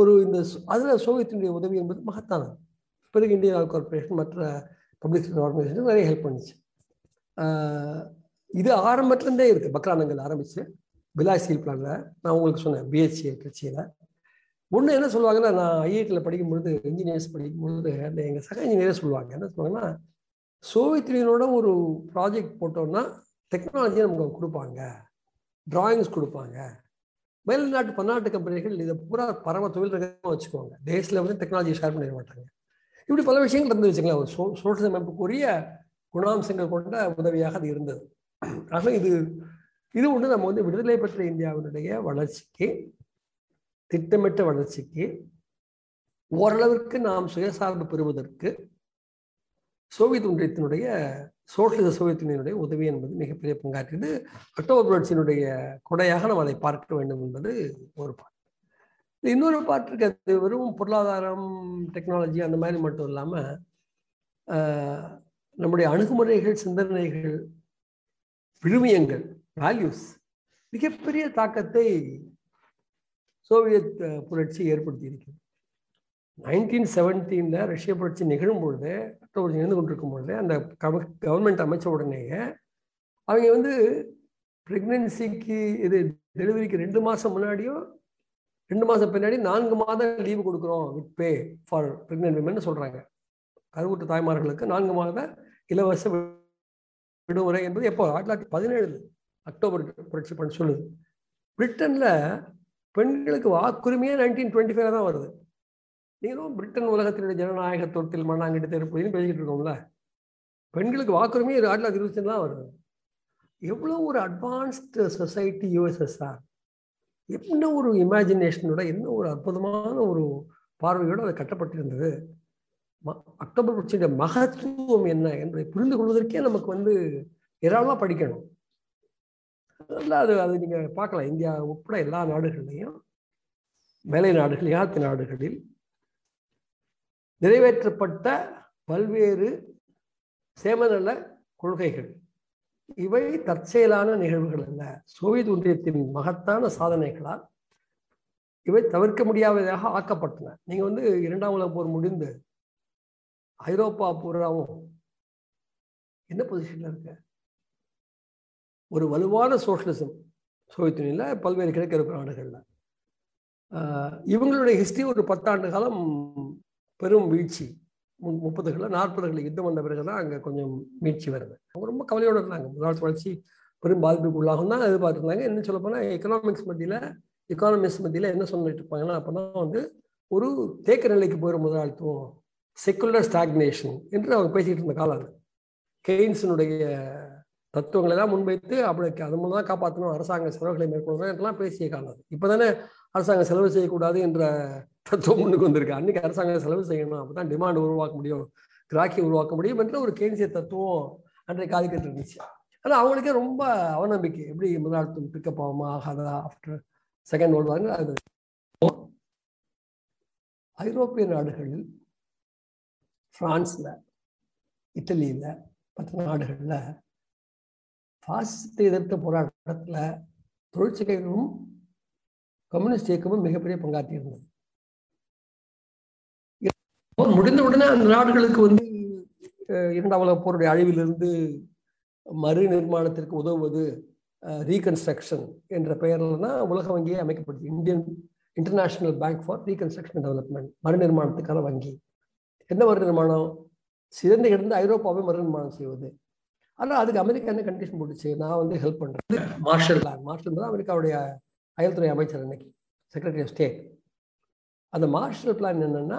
B: ஒரு இந்த அதில் சோவியத்தினுடைய உதவி என்பது மகத்தானது. பிறகு இந்தியன் ஆயில் கார்பரேஷன் மற்ற பப்ளிக் ஆர்கனைசேஷன் நிறைய ஹெல்ப் பண்ணுச்சு. இது ஆரம்பத்துலேருந்தே இருக்குது பக்ரானங்கள் ஆரம்பிச்சு பிலாய் ஸ்டீல் பிளான்ல நான் உங்களுக்கு சொன்னேன் பிஹெச்சி கட்சியில். ஒன்று என்ன சொல்லுவாங்கன்னா நான் ஐஐடியில் படிக்கும்பொழுது இன்ஜினியர்ஸ் படிக்கும்பொழுது அந்த எங்கள் சக இன்ஜினியரே சொல்லுவாங்க. என்ன சொல்லுவாங்கன்னா சோவியத் யூனியனோட ஒரு ப்ராஜெக்ட் போட்டோம்னா டெக்னாலஜியை நமக்கு கொடுப்பாங்க. டிராயிங்ஸ் கொடுப்பாங்க. வெளிநாட்டு பன்னாட்டு கம்பெனிகள் இதை பூரா பரம தொழில் ரகமாக வச்சுக்குவாங்க. தேசில் வந்து டெக்னாலஜி ஷேர் பண்ணிட மாட்டாங்க. இப்படி பல விஷயங்கள் இருந்து வச்சுக்கலாம் ஒரு சோ சோழ அமைப்புக்குரிய குணாம்சங்கள் கொண்ட உதவியாக அது இருந்தது. ஆக இது இது ஒன்று நம்ம வந்து விடுதலை பெற்ற இந்தியாவினுடைய வளர்ச்சிக்கு திட்டமிட்ட வளர்ச்சிக்கு ஓரளவிற்கு நாம் சுயசார்பு பெறுவதற்கு சோவியத் ஒன்றியத்தினுடைய சோசியலிச சோவியத் யூனியனுடைய உதவி என்பது மிகப்பெரிய பங்காற்றியது. அக்டோபர் புரட்சியினுடைய கொடையாக நாம் அதை பார்க்க வேண்டும் என்பது ஒரு பாட்டு. இன்னொரு பாட்டிற்கு அது வெறும் பொருளாதாரம் டெக்னாலஜி அந்த மாதிரி மட்டும் இல்லாமல் நம்முடைய அணுகுமுறைகள் சிந்தனைகள் விழுமியங்கள் வேல்யூஸ் மிகப்பெரிய தாக்கத்தை சோவியத் புரட்சி ஏற்படுத்தி இருக்கிறது நைன்டீன் செவன்டீனில் ரஷ்ய புரட்சி நிகழும் பொழுது அக்டோபர் நிகழ்ந்து கொண்டிருக்கும் பொழுது அந்த கவர்மெண்ட் அமைச்ச உடனேயே அவங்க வந்து ப்ரெக்னென்சிக்கு இது டெலிவரிக்கு ரெண்டு மாதம் முன்னாடியும் ரெண்டு மாதம் பின்னாடி நான்கு மாதம் லீவு கொடுக்குறோம் with pay for pregnant women சொல்கிறாங்க கருவுற்ற தாய்மார்களுக்கு நான்கு மாத இலவச விடுமுறை என்பது எப்போ? ஆயிரத்தி தொள்ளாயிரத்தி பதினேழு அக்டோபர் புரட்சி பண்ண சொல்லுது. பிரிட்டனில் பெண்களுக்கு வாக்குரிமையே நைன்டீன் டுவெண்ட்டி ஃபைவ் தான் வருது. நீங்களும் பிரிட்டன் உலகத்தினுடைய ஜனநாயக தொட்டில் மண்ணாங்கிட்டு திருப்பதினு பேசிக்கிட்டு இருக்கோம்ல. பெண்களுக்கு வாக்குரிமையே ஆயிரத்தி தொள்ளாயிரத்தி இருபத்தி தான் வருது. எவ்வளோ ஒரு அட்வான்ஸ்டு சொசைட்டி யூஎஸ்எஸ்ஆர் என்ன ஒரு இமேஜினேஷனோட என்ன ஒரு அற்புதமான ஒரு பார்வையோடு அது கட்டப்பட்டிருந்தது? ம- அக்டோபர் புரட்சியுடைய மகத்துவம் என்ன? என்பதை புரிந்து கொள்வதற்கே நமக்கு வந்து ஏராளமாக படிக்கணும். அதனால அது அது நீங்கள் பார்க்கலாம். இந்தியா உட்பட எல்லா நாடுகள்லையும் மேலை நாடுகள் ஏகாத்தி நாடுகளில் நிறைவேற்றப்பட்ட பல்வேறு சேமநல கொள்கைகள். இவை தற்செயலான நிகழ்வுகள் அல்ல. சோவியத் ஒன்றியத்தின் மகத்தான சாதனைகளால் இவை தவிர்க்க முடியாததாக ஆக்கப்பட்டன. நீங்கள் வந்து இரண்டாம் உலக போர் முடிந்து ஐரோப்பா பூராவும் என்ன பொசிஷனில் இருக்க? ஒரு வலுவான சோஷலிசம் சோவியத் யூனியனில் பல்வேறு கிழக்கிற நாடுகளில். இவங்களுடைய ஹிஸ்டரி ஒரு பத்தாண்டு காலம் பெரும் வீழ்ச்சி. மு- முப்பதுகளில் நாற்பதுகளில் யுத்தம் வந்த பிறகு தான் அங்கே கொஞ்சம் மீட்சி வருது. அவங்க ரொம்ப கவலையோடு இருந்தாங்க. முதலாளி வளர்ச்சி பெரும் பாதிப்புக்கு உள்ளாகும் தான் எதிர்பார்த்துருந்தாங்க. என்ன சொல்ல போனால் எக்கனாமிக்ஸ் மத்தியில் எக்கானமிக்ஸ் மத்தியில் என்ன சொல்லிட்டு இருப்பாங்கன்னா அப்போ தான் வந்து ஒரு தேக்க நிலைக்கு போகிற முதலாளித்துவம் செக்குலர் ஸ்டாக்னேஷன் என்று அவங்க பேசிக்கிட்டு இருந்த காலம் அது. கெய்ன்ஸினுடைய தத்துவங்களை எல்லாம் முன்வைத்து அப்படி அது மூலம் தான் காப்பாற்றணும் அரசாங்க செலவுகளை மேற்கொள்ளணும் என்றெல்லாம் பேசிய காலம். இப்போ தானே அரசாங்கம் செலவு செய்யக்கூடாது என்ற தத்துவம் முன்னுக்கு வந்திருக்கு. அன்னைக்கு அரசாங்கம் செலவு செய்யணும். அப்பதான் டிமாண்ட் உருவாக்க முடியும். கிராக்கி உருவாக்க முடியும் என்ற ஒரு கேந்திய தத்துவம் அன்றைய ஆதிக்கத்தில் இருந்துச்சு. ஆனால் அவங்களுக்கே ரொம்ப அவநம்பிக்கை. எப்படி முதலாளித்துவம் பிக்கப் ஆகுமா ஆகாதா? ஆஃப்டர் செகண்ட் வேர்ல்டு வாங்க அது. ஐரோப்பிய நாடுகளில் பிரான்ஸ்ல இத்தலியில மற்ற நாடுகளில் பாசிசத்தை எதிர்த்த போராட்டத்துல இயக்கமும் கம்யூனிஸ்ட் இயக்கமும் மிகப்பெரிய பங்காற்றி இருந்தது. முடிந்த உடனே அந்த நாடுகளுக்கு வந்து இரண்டாம் உலக போருடைய அழிவிலிருந்து மறு நிர்மாணத்திற்கு உதவுவது ரீகன்ஸ்ட்ரக்ஷன் என்ற பெயரில் தான் உலக வங்கியே அமைக்கப்படுது. Indian international bank for reconstruction development மறு நிர்மாணத்துக்கான வங்கி. என்ன மறு நிர்மாணம்? சிறந்து கிடந்து ஐரோப்பாவை மறு நிர்மாணம் செய்வது. ஆனால் அதுக்கு அமெரிக்கா என்ன கண்டிஷன் போட்டுச்சு? நான் வந்து ஹெல்ப் பண்ணுறேன் மார்ஷல் பிளான் மார்ஷல் தான் அமெரிக்காவுடைய அயல்துறை அமைச்சர் அன்னைக்கு செக்ரட்டரி ஆஃப் ஸ்டேட் அந்த மார்ஷல் பிளான் என்னன்னா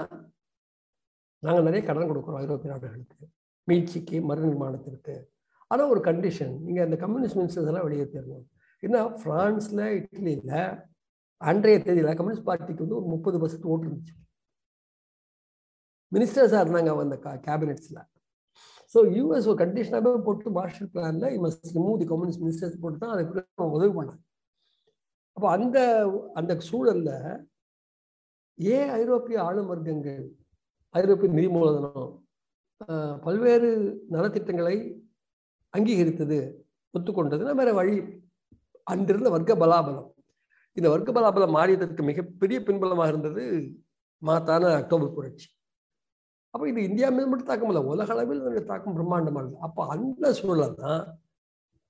B: நாங்கள் நிறைய கடன் கொடுக்குறோம் ஐரோப்பிய நாடுகளுக்கு. மீட்சிக்கு மறுநிர்மாணத்திற்கு ஆனால் ஒரு கண்டிஷன் நீங்கள் அந்த கம்யூனிஸ்ட் மினிஸ்டர்ஸ் எல்லாம் வெளியேற்றணும் ஏன்னா ஃப்ரான்ஸில் இட்லியில் அன்றைய தேதியில் கம்யூனிஸ்ட் பார்ட்டிக்கு வந்து ஒரு முப்பது பர்சன்ட் ஓட்டு இருந்துச்சு. மினிஸ்டர்ஸாக இருந்தாங்க அந்த கேபினெட்ஸில் ஸோ யூஎஸ் ஒரு கண்டிஷனாகவே போட்டு மார்ஷல் பிளானில் must remove the communist ministers போட்டு தான் அதுக்கு உதவி பண்ணாங்க அப்போ அந்த அந்த சூழலில் ஏன் ஐரோப்பிய ஆளும் வர்க்கங்கள் ஐரோப்பிய நிதி மூலதனம் பல்வேறு நலத்திட்டங்களை அங்கீகரித்தது ஒத்துக்கொண்டதுன்னா வேற வழி அன்றிருந்த வர்க்க பலாபலம். இந்த வர்க்க பலாபலம் மாறியதற்கு மிகப்பெரிய பின்பலமாக இருந்தது மாத்தான அக்டோபர் புரட்சி. அப்போ இது இந்தியா மீது மட்டும் தாக்கம் இல்லை உலக அளவில் இதனுடைய தாக்கம் இருக்குது அப்போ அந்த சூழல் தான்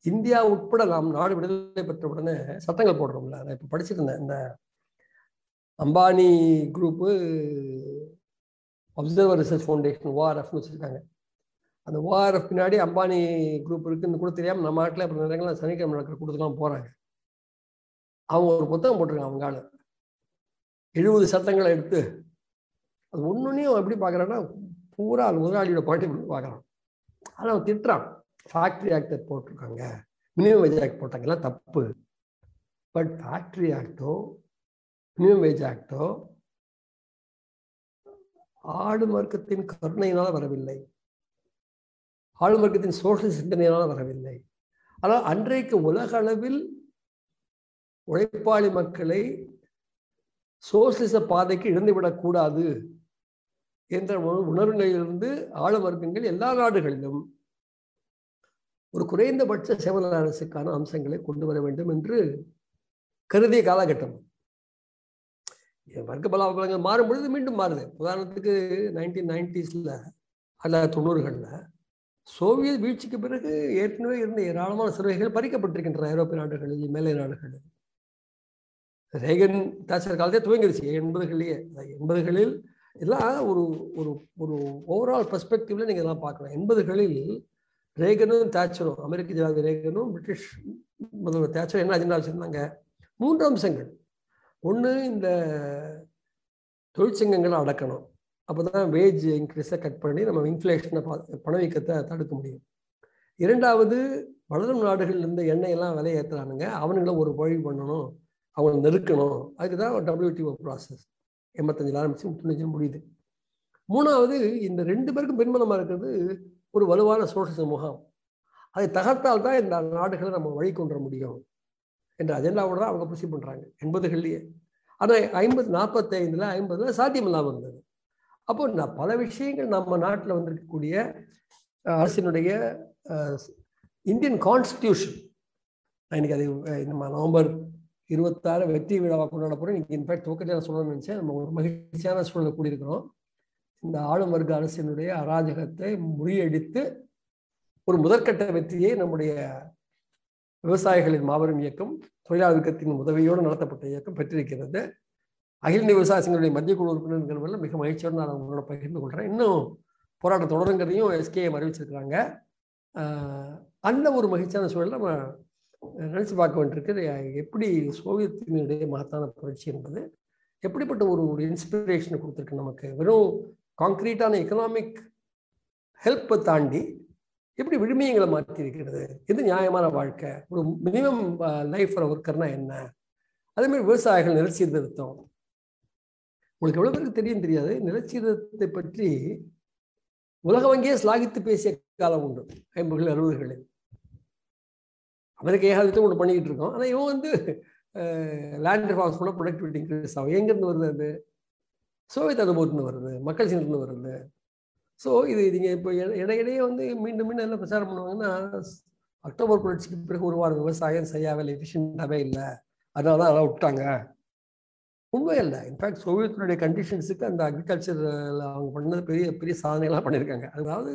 B: இந்தியா உட்பட நாம் நாடு விடுதலை பெற்ற உடனே சட்டங்கள் போடுறோம்ல. நான் இப்போ படிச்சிருந்தேன் இந்த Ambani group observer research foundation ஓஆர்எஃப்னு வச்சுருக்காங்க. அந்த ஓஆர்எஃப் பின்னாடி அம்பானி குரூப் இருக்குன்னு கூட தெரியாமல் நம்ம நாட்டில் அப்புறம் நேரங்களில் சனிக்கிழமை நடக்கிற கூட்டத்துலாம் போகிறாங்க அவங்க ஒரு புத்தகம் போட்டிருக்காங்க அவங்க ஆளு. எழுபது சட்டங்களை எடுத்து அது ஒன்றுனையும் எப்படி பார்க்குறான்னா பூரா முதலாளியோட பாட்டி பார்க்குறான். ஆனால் அவன் திட்டுறான். ஃபேக்ட்ரி ஆக்டர் போட்டிருக்காங்க. மினிமம் வேஜ் ஆக்ட் போட்டாங்க. எல்லாம் தப்பு. பட் ஃபேக்ட்ரி ஆக்டோ மினிமம் வேஜ் ஆக்டோ ஆடு வர்க்கத்தின் கருணையினால் வரவில்லை. ஆடு வர்க்கத்தின் சோஷல் சிந்தனையினால் வரவில்லை. ஆனால் அன்றைக்கு உலக அளவில் உழைப்பாளி மக்களை சோசியலிச பாதைக்கு இழந்துவிடக்கூடாது. என்ற இருந்து ஆழ வர்க்கங்கள் எல்லா நாடுகளிலும் ஒரு குறைந்தபட்ச சேவல அரசுக்கான அம்சங்களை கொண்டு வர வேண்டும் என்று கருதிய காலகட்டம். வர்க்க பலாபலங்கள் மாறும் பொழுது மீண்டும் மாறுது. உதாரணத்துக்கு நைன்டீன் நைன்டிஸில் அல்ல தொண்ணூறுகளில் சோவியத் வீழ்ச்சிக்கு பிறகு ஏற்கனவே இருந்த ஏராளமான சிறுவைகள் பறிக்கப்பட்டிருக்கின்றன ஐரோப்பிய நாடுகளில் மேலை நாடுகளில். ரேகன் தாச்சர் காலத்தே துவங்கிருச்சு. எண்பதுகளிலேயே எண்பதுகளில் எல்லாம் ஒரு ஒரு ஒரு ஓவரால் பர்ஸ்பெக்டிவ்ல நீங்கள் எல்லாம் பார்க்கலாம். எண்பதுகளில் ரேகனும் தேச்சரும் அமெரிக்க ஜனாதிபதி ரேகனும் பிரிட்டிஷ் முதல்வர் தேச்சரும் என்ன அஜெண்டா வச்சுருந்தாங்க? மூன்று அம்சங்கள். ஒன்று இந்த தொழிற்சங்கங்களை அடக்கணும். அப்போ தான் வேஜ் இன்க்ரீஸை கட் பண்ணி நம்ம இன்ஃப்ளேஷனை பணவீக்கத்தை தடுக்க முடியும். இரண்டாவது வளரும் நாடுகள் இருந்த எண்ணெயெல்லாம் விலை ஏற்றுறானுங்க அவனுங்களை ஒரு வழி பண்ணணும். அவங்களை நெருக்கணும். அதுக்கு தான் டபிள்யூடிஓ ப்ராசஸ் எண்பத்தஞ்சில் ஆரம்பிச்சு தொண்ணூற்றி முடியுது. மூணாவது இந்த ரெண்டு பேருக்கும் பின்பலமாக இருக்கிறது ஒரு வலுவான சோழ சமூகம். அதை தகர்த்தால் தான் இந்த நாடுகளை நம்ம வழி கொண்டு வர முடியும். என்ற அஜெண்டாவோட தான் அவங்க புசி பண்ணுறாங்க எண்பதுகள்லேயே. ஆனால் ஐம்பது நாற்பத்தைந்தில் ஐம்பதில் சாத்தியம் இல்லாமல் இருந்தது. அப்போ நான் பல விஷயங்கள் நம்ம நாட்டில் வந்திருக்கக்கூடிய அரசினுடைய இந்தியன் கான்ஸ்டியூஷன். இன்னைக்கு அது நம்ம நவம்பர் இருபத்தாறு வெற்றி விழாவாக கொண்டாட போகிறோம் இன்னைக்கு இன்ஃபேக்ட் துவக்கத்தில் சொல்லணும்னு நினச்சேன். நம்ம ஒரு மகிழ்ச்சியான சூழலை கூடியிருக்கிறோம். இந்த ஆளும் வர்க்க அரசினுடைய அராஜகத்தை முறியடித்து ஒரு முதற்கட்ட வெற்றியை நம்முடைய விவசாயிகளின் மாபெரும் இயக்கம் தொழிலாளர் இயக்கத்தின் உதவியோடு நடத்தப்பட்ட இயக்கம் பெற்றிருக்கிறது. அகில இந்திய விவசாயிகளுடைய மத்திய குழு உறுப்பினர்கள் மிக மகிழ்ச்சியோடு நான் உங்களோட பகிர்ந்து கொள்கிறேன் இன்னும் போராட்டம் தொடருங்கிறதையும் எஸ்கேஎம் அறிவிச்சிருக்கிறாங்க. அந்த ஒரு மகிழ்ச்சியான சூழலில் நம்ம நினைச்சு பார்க்க வேண்டியிருக்கு எப்படி சோவியத்தினுடைய மகத்தான புரட்சி என்பது எப்படிப்பட்ட ஒரு ஒரு இன்ஸ்பிரேஷனை கொடுத்துருக்கு நமக்கு? வெறும் காங்கிரீட்டான எக்கனாமிக் ஹெல்ப்பை தாண்டி எப்படி விழுமியங்களை மாற்றி இருக்கிறது எது நியாயமான வாழ்க்கை? ஒரு மினிமம் லைஃப் ஒர்க்கர்னா என்ன? அதே மாதிரி விவசாயிகள் நிலச்சீர்திருத்தம் உங்களுக்கு எவ்வளோ பேருக்கு தெரியும் தெரியாது. நிலச்சீர்திருத்தத்தை பற்றி உலக வங்கியே ஸ்லாகித்து பேசிய காலம் உண்டு. ஐம்பதுகள் அறுபதுகளில். அமெரிக்க ஏகாதிபத்தியம் ஒன்று பண்ணிக்கிட்டு இருக்கோம். ஆனால் இவன் வந்து லேண்ட் ரிஃபார்ம்ஸ் பண்ண ப்ரொடக்டிவிட்டி இன்க்ரீஸ் ஆகும். எங்கேருந்து வருது அது? சோவியத் அனுபவத்துலேருந்து வருது. மக்கள் சின்னத்துலேருந்து வருது. ஸோ இது நீங்கள் இப்போ இடையிடையே வந்து மீண்டும் மீண்டும் என்ன பிரச்சாரம் பண்ணுவாங்கன்னா அக்டோபர் புரட்சிக்கு பிறகு உருவான விவசாயம் சரியாகவே இல்லை எஃபிஷியண்டாகவே இல்லை. அதனால தான் அதெல்லாம் விட்டாங்க உண்மை இல்லை இன்ஃபேக்ட் சோவியத்தினுடைய கண்டிஷன்ஸுக்கு அந்த அக்ரிகல்ச்சரில் அவங்க பண்ணது பெரிய பெரிய சாதனைகளாக பண்ணியிருக்காங்க. அதாவது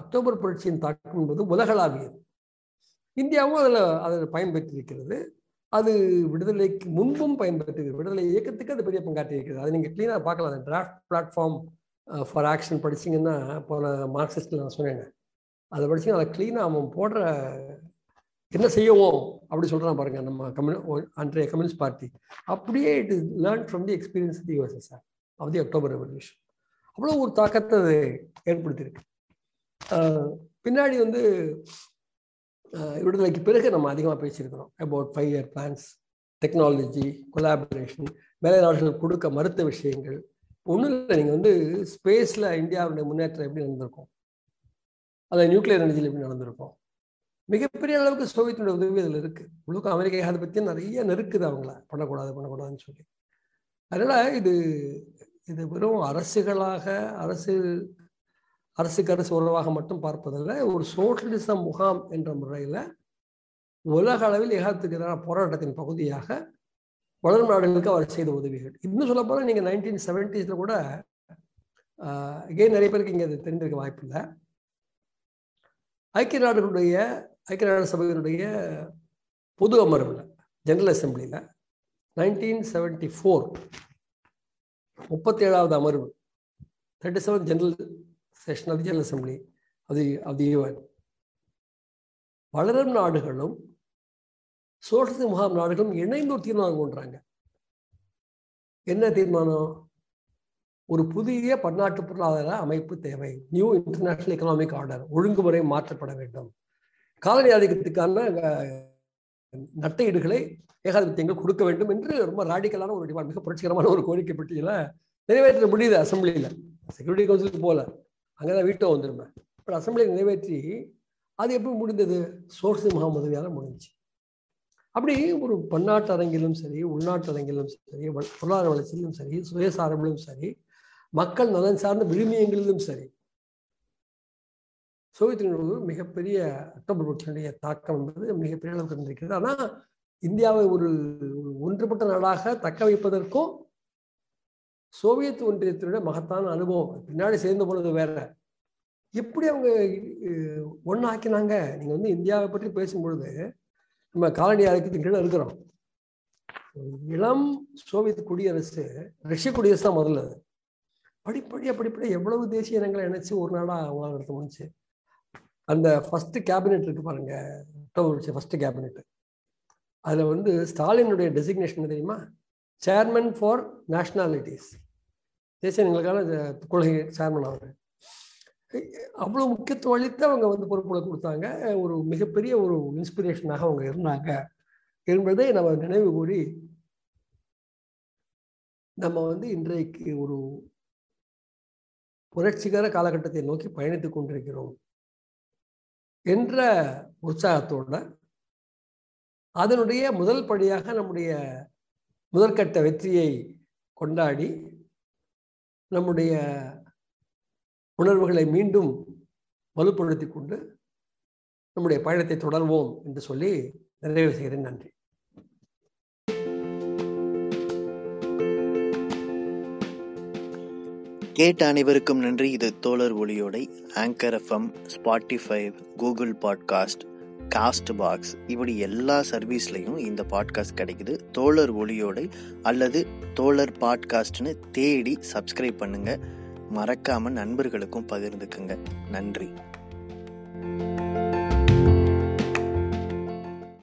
B: அக்டோபர் புரட்சியின் தாக்கம் என்பது உலகளாவியது. இந்தியாவும் அதில் அதில் பயன்பெற்றிருக்கிறது. அது விடுதலைக்கு முன்பும் பயன்பெற்றது விடுதலை இயக்கத்துக்கு அது பெரிய பங்காற்றியிருக்கிறது. அதை நீங்கள் க்ளீனாக பார்க்கலாம். அந்த டிராஃப்ட் பிளாட்ஃபார்ம் ஃபார் ஆக்ஷன் படிச்சிங்கன்னா போன மார்க்சிஸ்டில் நான் சொன்னேன் அதை படிச்சு அதை க்ளீனாக அவன் போடுற என்ன செய்யவும் அப்படி சொல்கிறான் பாருங்கள் நம்ம கம்யூனி அன்றைய கம்யூனிஸ்ட் பார்ட்டி. அப்படியே it is learn from the experience the USSR of the October revolution அவ்வளோ ஒரு தாக்கத்தை அது ஏற்படுத்தியிருக்கு. பின்னாடி வந்து விடுதலைக்கு பிறகு நம்ம அதிகமாக பேசியிருக்கிறோம் about five year plans technology collaboration வேலை நாடுகள் கொடுக்க மறுத்த விஷயங்கள். ஒன்றும் இல்லை நீங்கள் வந்து ஸ்பேஸில் இந்தியாவுடைய முன்னேற்றம் எப்படி நடந்திருக்கும்? அதை நியூக்ளியர் எனர்ஜியில் எப்படி நடந்திருக்கும்? மிகப்பெரிய அளவுக்கு சோவியத்தினுடைய உதவி அதில் இருக்கு. முழுக்க அமெரிக்க பற்றியும் நிறைய நெருக்குது அவங்கள. பண்ணக்கூடாது பண்ணக்கூடாதுன்னு சொல்லி. அதனால இது இது வெறும் அரசுகளாக அரசு அரசுக்கு அரசு உறவாக மட்டும் பார்ப்பதில்லை ஒரு சோஷலிச முகாம் என்ற முறையில் உலக அளவில் ஏகாத்துக்கு எதிரான போராட்டத்தின் பகுதியாக வளரும் நாடுகளுக்கு அவர் செய்த உதவிகள். இன்னும் சொல்ல போனால் நீங்கள் நைன்டீன் செவன்டிஸில் கூட எகெயின் நிறைய பேருக்கு இங்கே அது தெரிந்திருக்க வாய்ப்பில்லை. ஐக்கிய நாடுகளுடைய ஐக்கிய நாடு சபையினுடைய பொது அமர்வில் ஜெனரல் அசம்பிளியில் நைன்டீன் செவன்டி ஃபோர் முப்பத்தி ஏழாவது அமர்வு thirty seven general session of general assembly அது அது யூஎன் வளரும் நாடுகளும் சோழத்து முகாம் நாடுகளும் இணைந்து ஒரு தீர்மானம் கொண்டுறாங்க. என்ன தீர்மானம்? ஒரு புதிய பன்னாட்டு பொருளாதார அமைப்பு தேவை. நியூ இன்டர்நேஷனல் எக்கனாமிக் ஆர்டர் ஒழுங்குமுறை மாற்றப்பட வேண்டும். காலனி ஆதிக்கத்துக்கான நட்டையீடுகளை ஏகாதிபத்தியங்கள் கொடுக்க வேண்டும் என்று ரொம்ப ராடிக்கலான ஒரு டிமாண்ட் மிக புரட்சிகரமான ஒரு கோரிக்கை பட்டியலை நிறைவேற்ற முடியுது அசம்பிளியில் செக்யூரிட்டி கவுன்சிலுக்கு போகல அங்கே தான் வீட்டோ வந்துருப்பேன். இப்போ அசம்பிளியில் நிறைவேற்றி அது எப்படி முடிந்தது? சோர்ஸ் முகாம் உதவியால் முடிஞ்சுச்சு. அப்படி ஒரு பன்னாட்டு அரங்கிலும் சரி உள்நாட்டு அரங்கிலும் சரி பொருளாதார வளர்ச்சியிலும் சரி சுயசார்பிலும் சரி மக்கள் நலன் சார்ந்த விழுமியங்களிலும் சரி சோவியத் யூனியன் மிகப்பெரிய அக்டோபர் புரட்சியினுடைய தாக்கம் என்பது மிகப்பெரிய அளவுக்கு இருந்திருக்கிறது. ஆனால் இந்தியாவை ஒரு ஒன்றுபட்ட நாடாக தக்க வைப்பதற்கும் சோவியத் ஒன்றியத்தினுடைய மகத்தான அனுபவம். பின்னாடி சேர்ந்து போனது வேற. எப்படி அவங்க ஒன்றாக்கினாங்க நீங்கள் வந்து இந்தியாவை பற்றி பேசும்பொழுது நம்ம காலனி ஆதிக்கத்தின் கீழே இருக்கிறோம். இளம் சோவியத் குடியரசு ரஷ்ய குடியரசு தான் முதல்ல படிப்படியாக படிப்படியாக எவ்வளவு தேசிய இனங்களை இணைச்சி ஒரு நாளாக அவங்களால நடத்த முடிஞ்சு. அந்த ஃபர்ஸ்ட் கேபினெட் இருக்கு பாருங்க அக்டோபர் ஃபர்ஸ்ட் கேபினெட் அதில் வந்து ஸ்டாலினுடைய டெசிக்னேஷன் தெரியுமா? சேர்மன் ஃபார் நேஷ்னாலிட்டிஸ் தேசியங்களுக்கான கொள்கை சேர்மன் அவர். அவ்வளோ முக்கியத்துவம் அளித்து அவங்க வந்து பொறுப்புகளை கொடுத்தாங்க. ஒரு மிகப்பெரிய ஒரு இன்ஸ்பிரேஷனாக அவங்க இருந்தாங்க. என்பதை நம்ம நினைவு கூறி நம்ம வந்து இன்றைக்கு ஒரு புரட்சிகர காலகட்டத்தை நோக்கி பயணித்துக் கொண்டிருக்கிறோம் என்ற உற்சாகத்தோட அதனுடைய முதல் படியாக நம்முடைய முதற்கட்ட வெற்றியை கொண்டாடி நம்முடைய உணர்வுகளை மீண்டும் வலுப்படுத்தி கொண்டு நம்முடைய பயணத்தை தொடர்வோம் என்று சொல்லி நிறைவு செய்கிறேன். நன்றி.
A: கேட்ட அனைவருக்கும் நன்றி. இது தோழர் ஒளியோடை anchor FM Spotify Google podcast Castbox இப்படி எல்லா சர்வீஸ்லையும் இந்த பாட்காஸ்ட் கிடைக்குது. தோழர் ஒளியோடை அல்லது தோழர் பாட்காஸ்ட்னு தேடி சப்ஸ்கிரைப் பண்ணுங்கள் மறக்காமல் நண்பர்களுக்கும் பகிர்ந்துக்குங்க. நன்றி.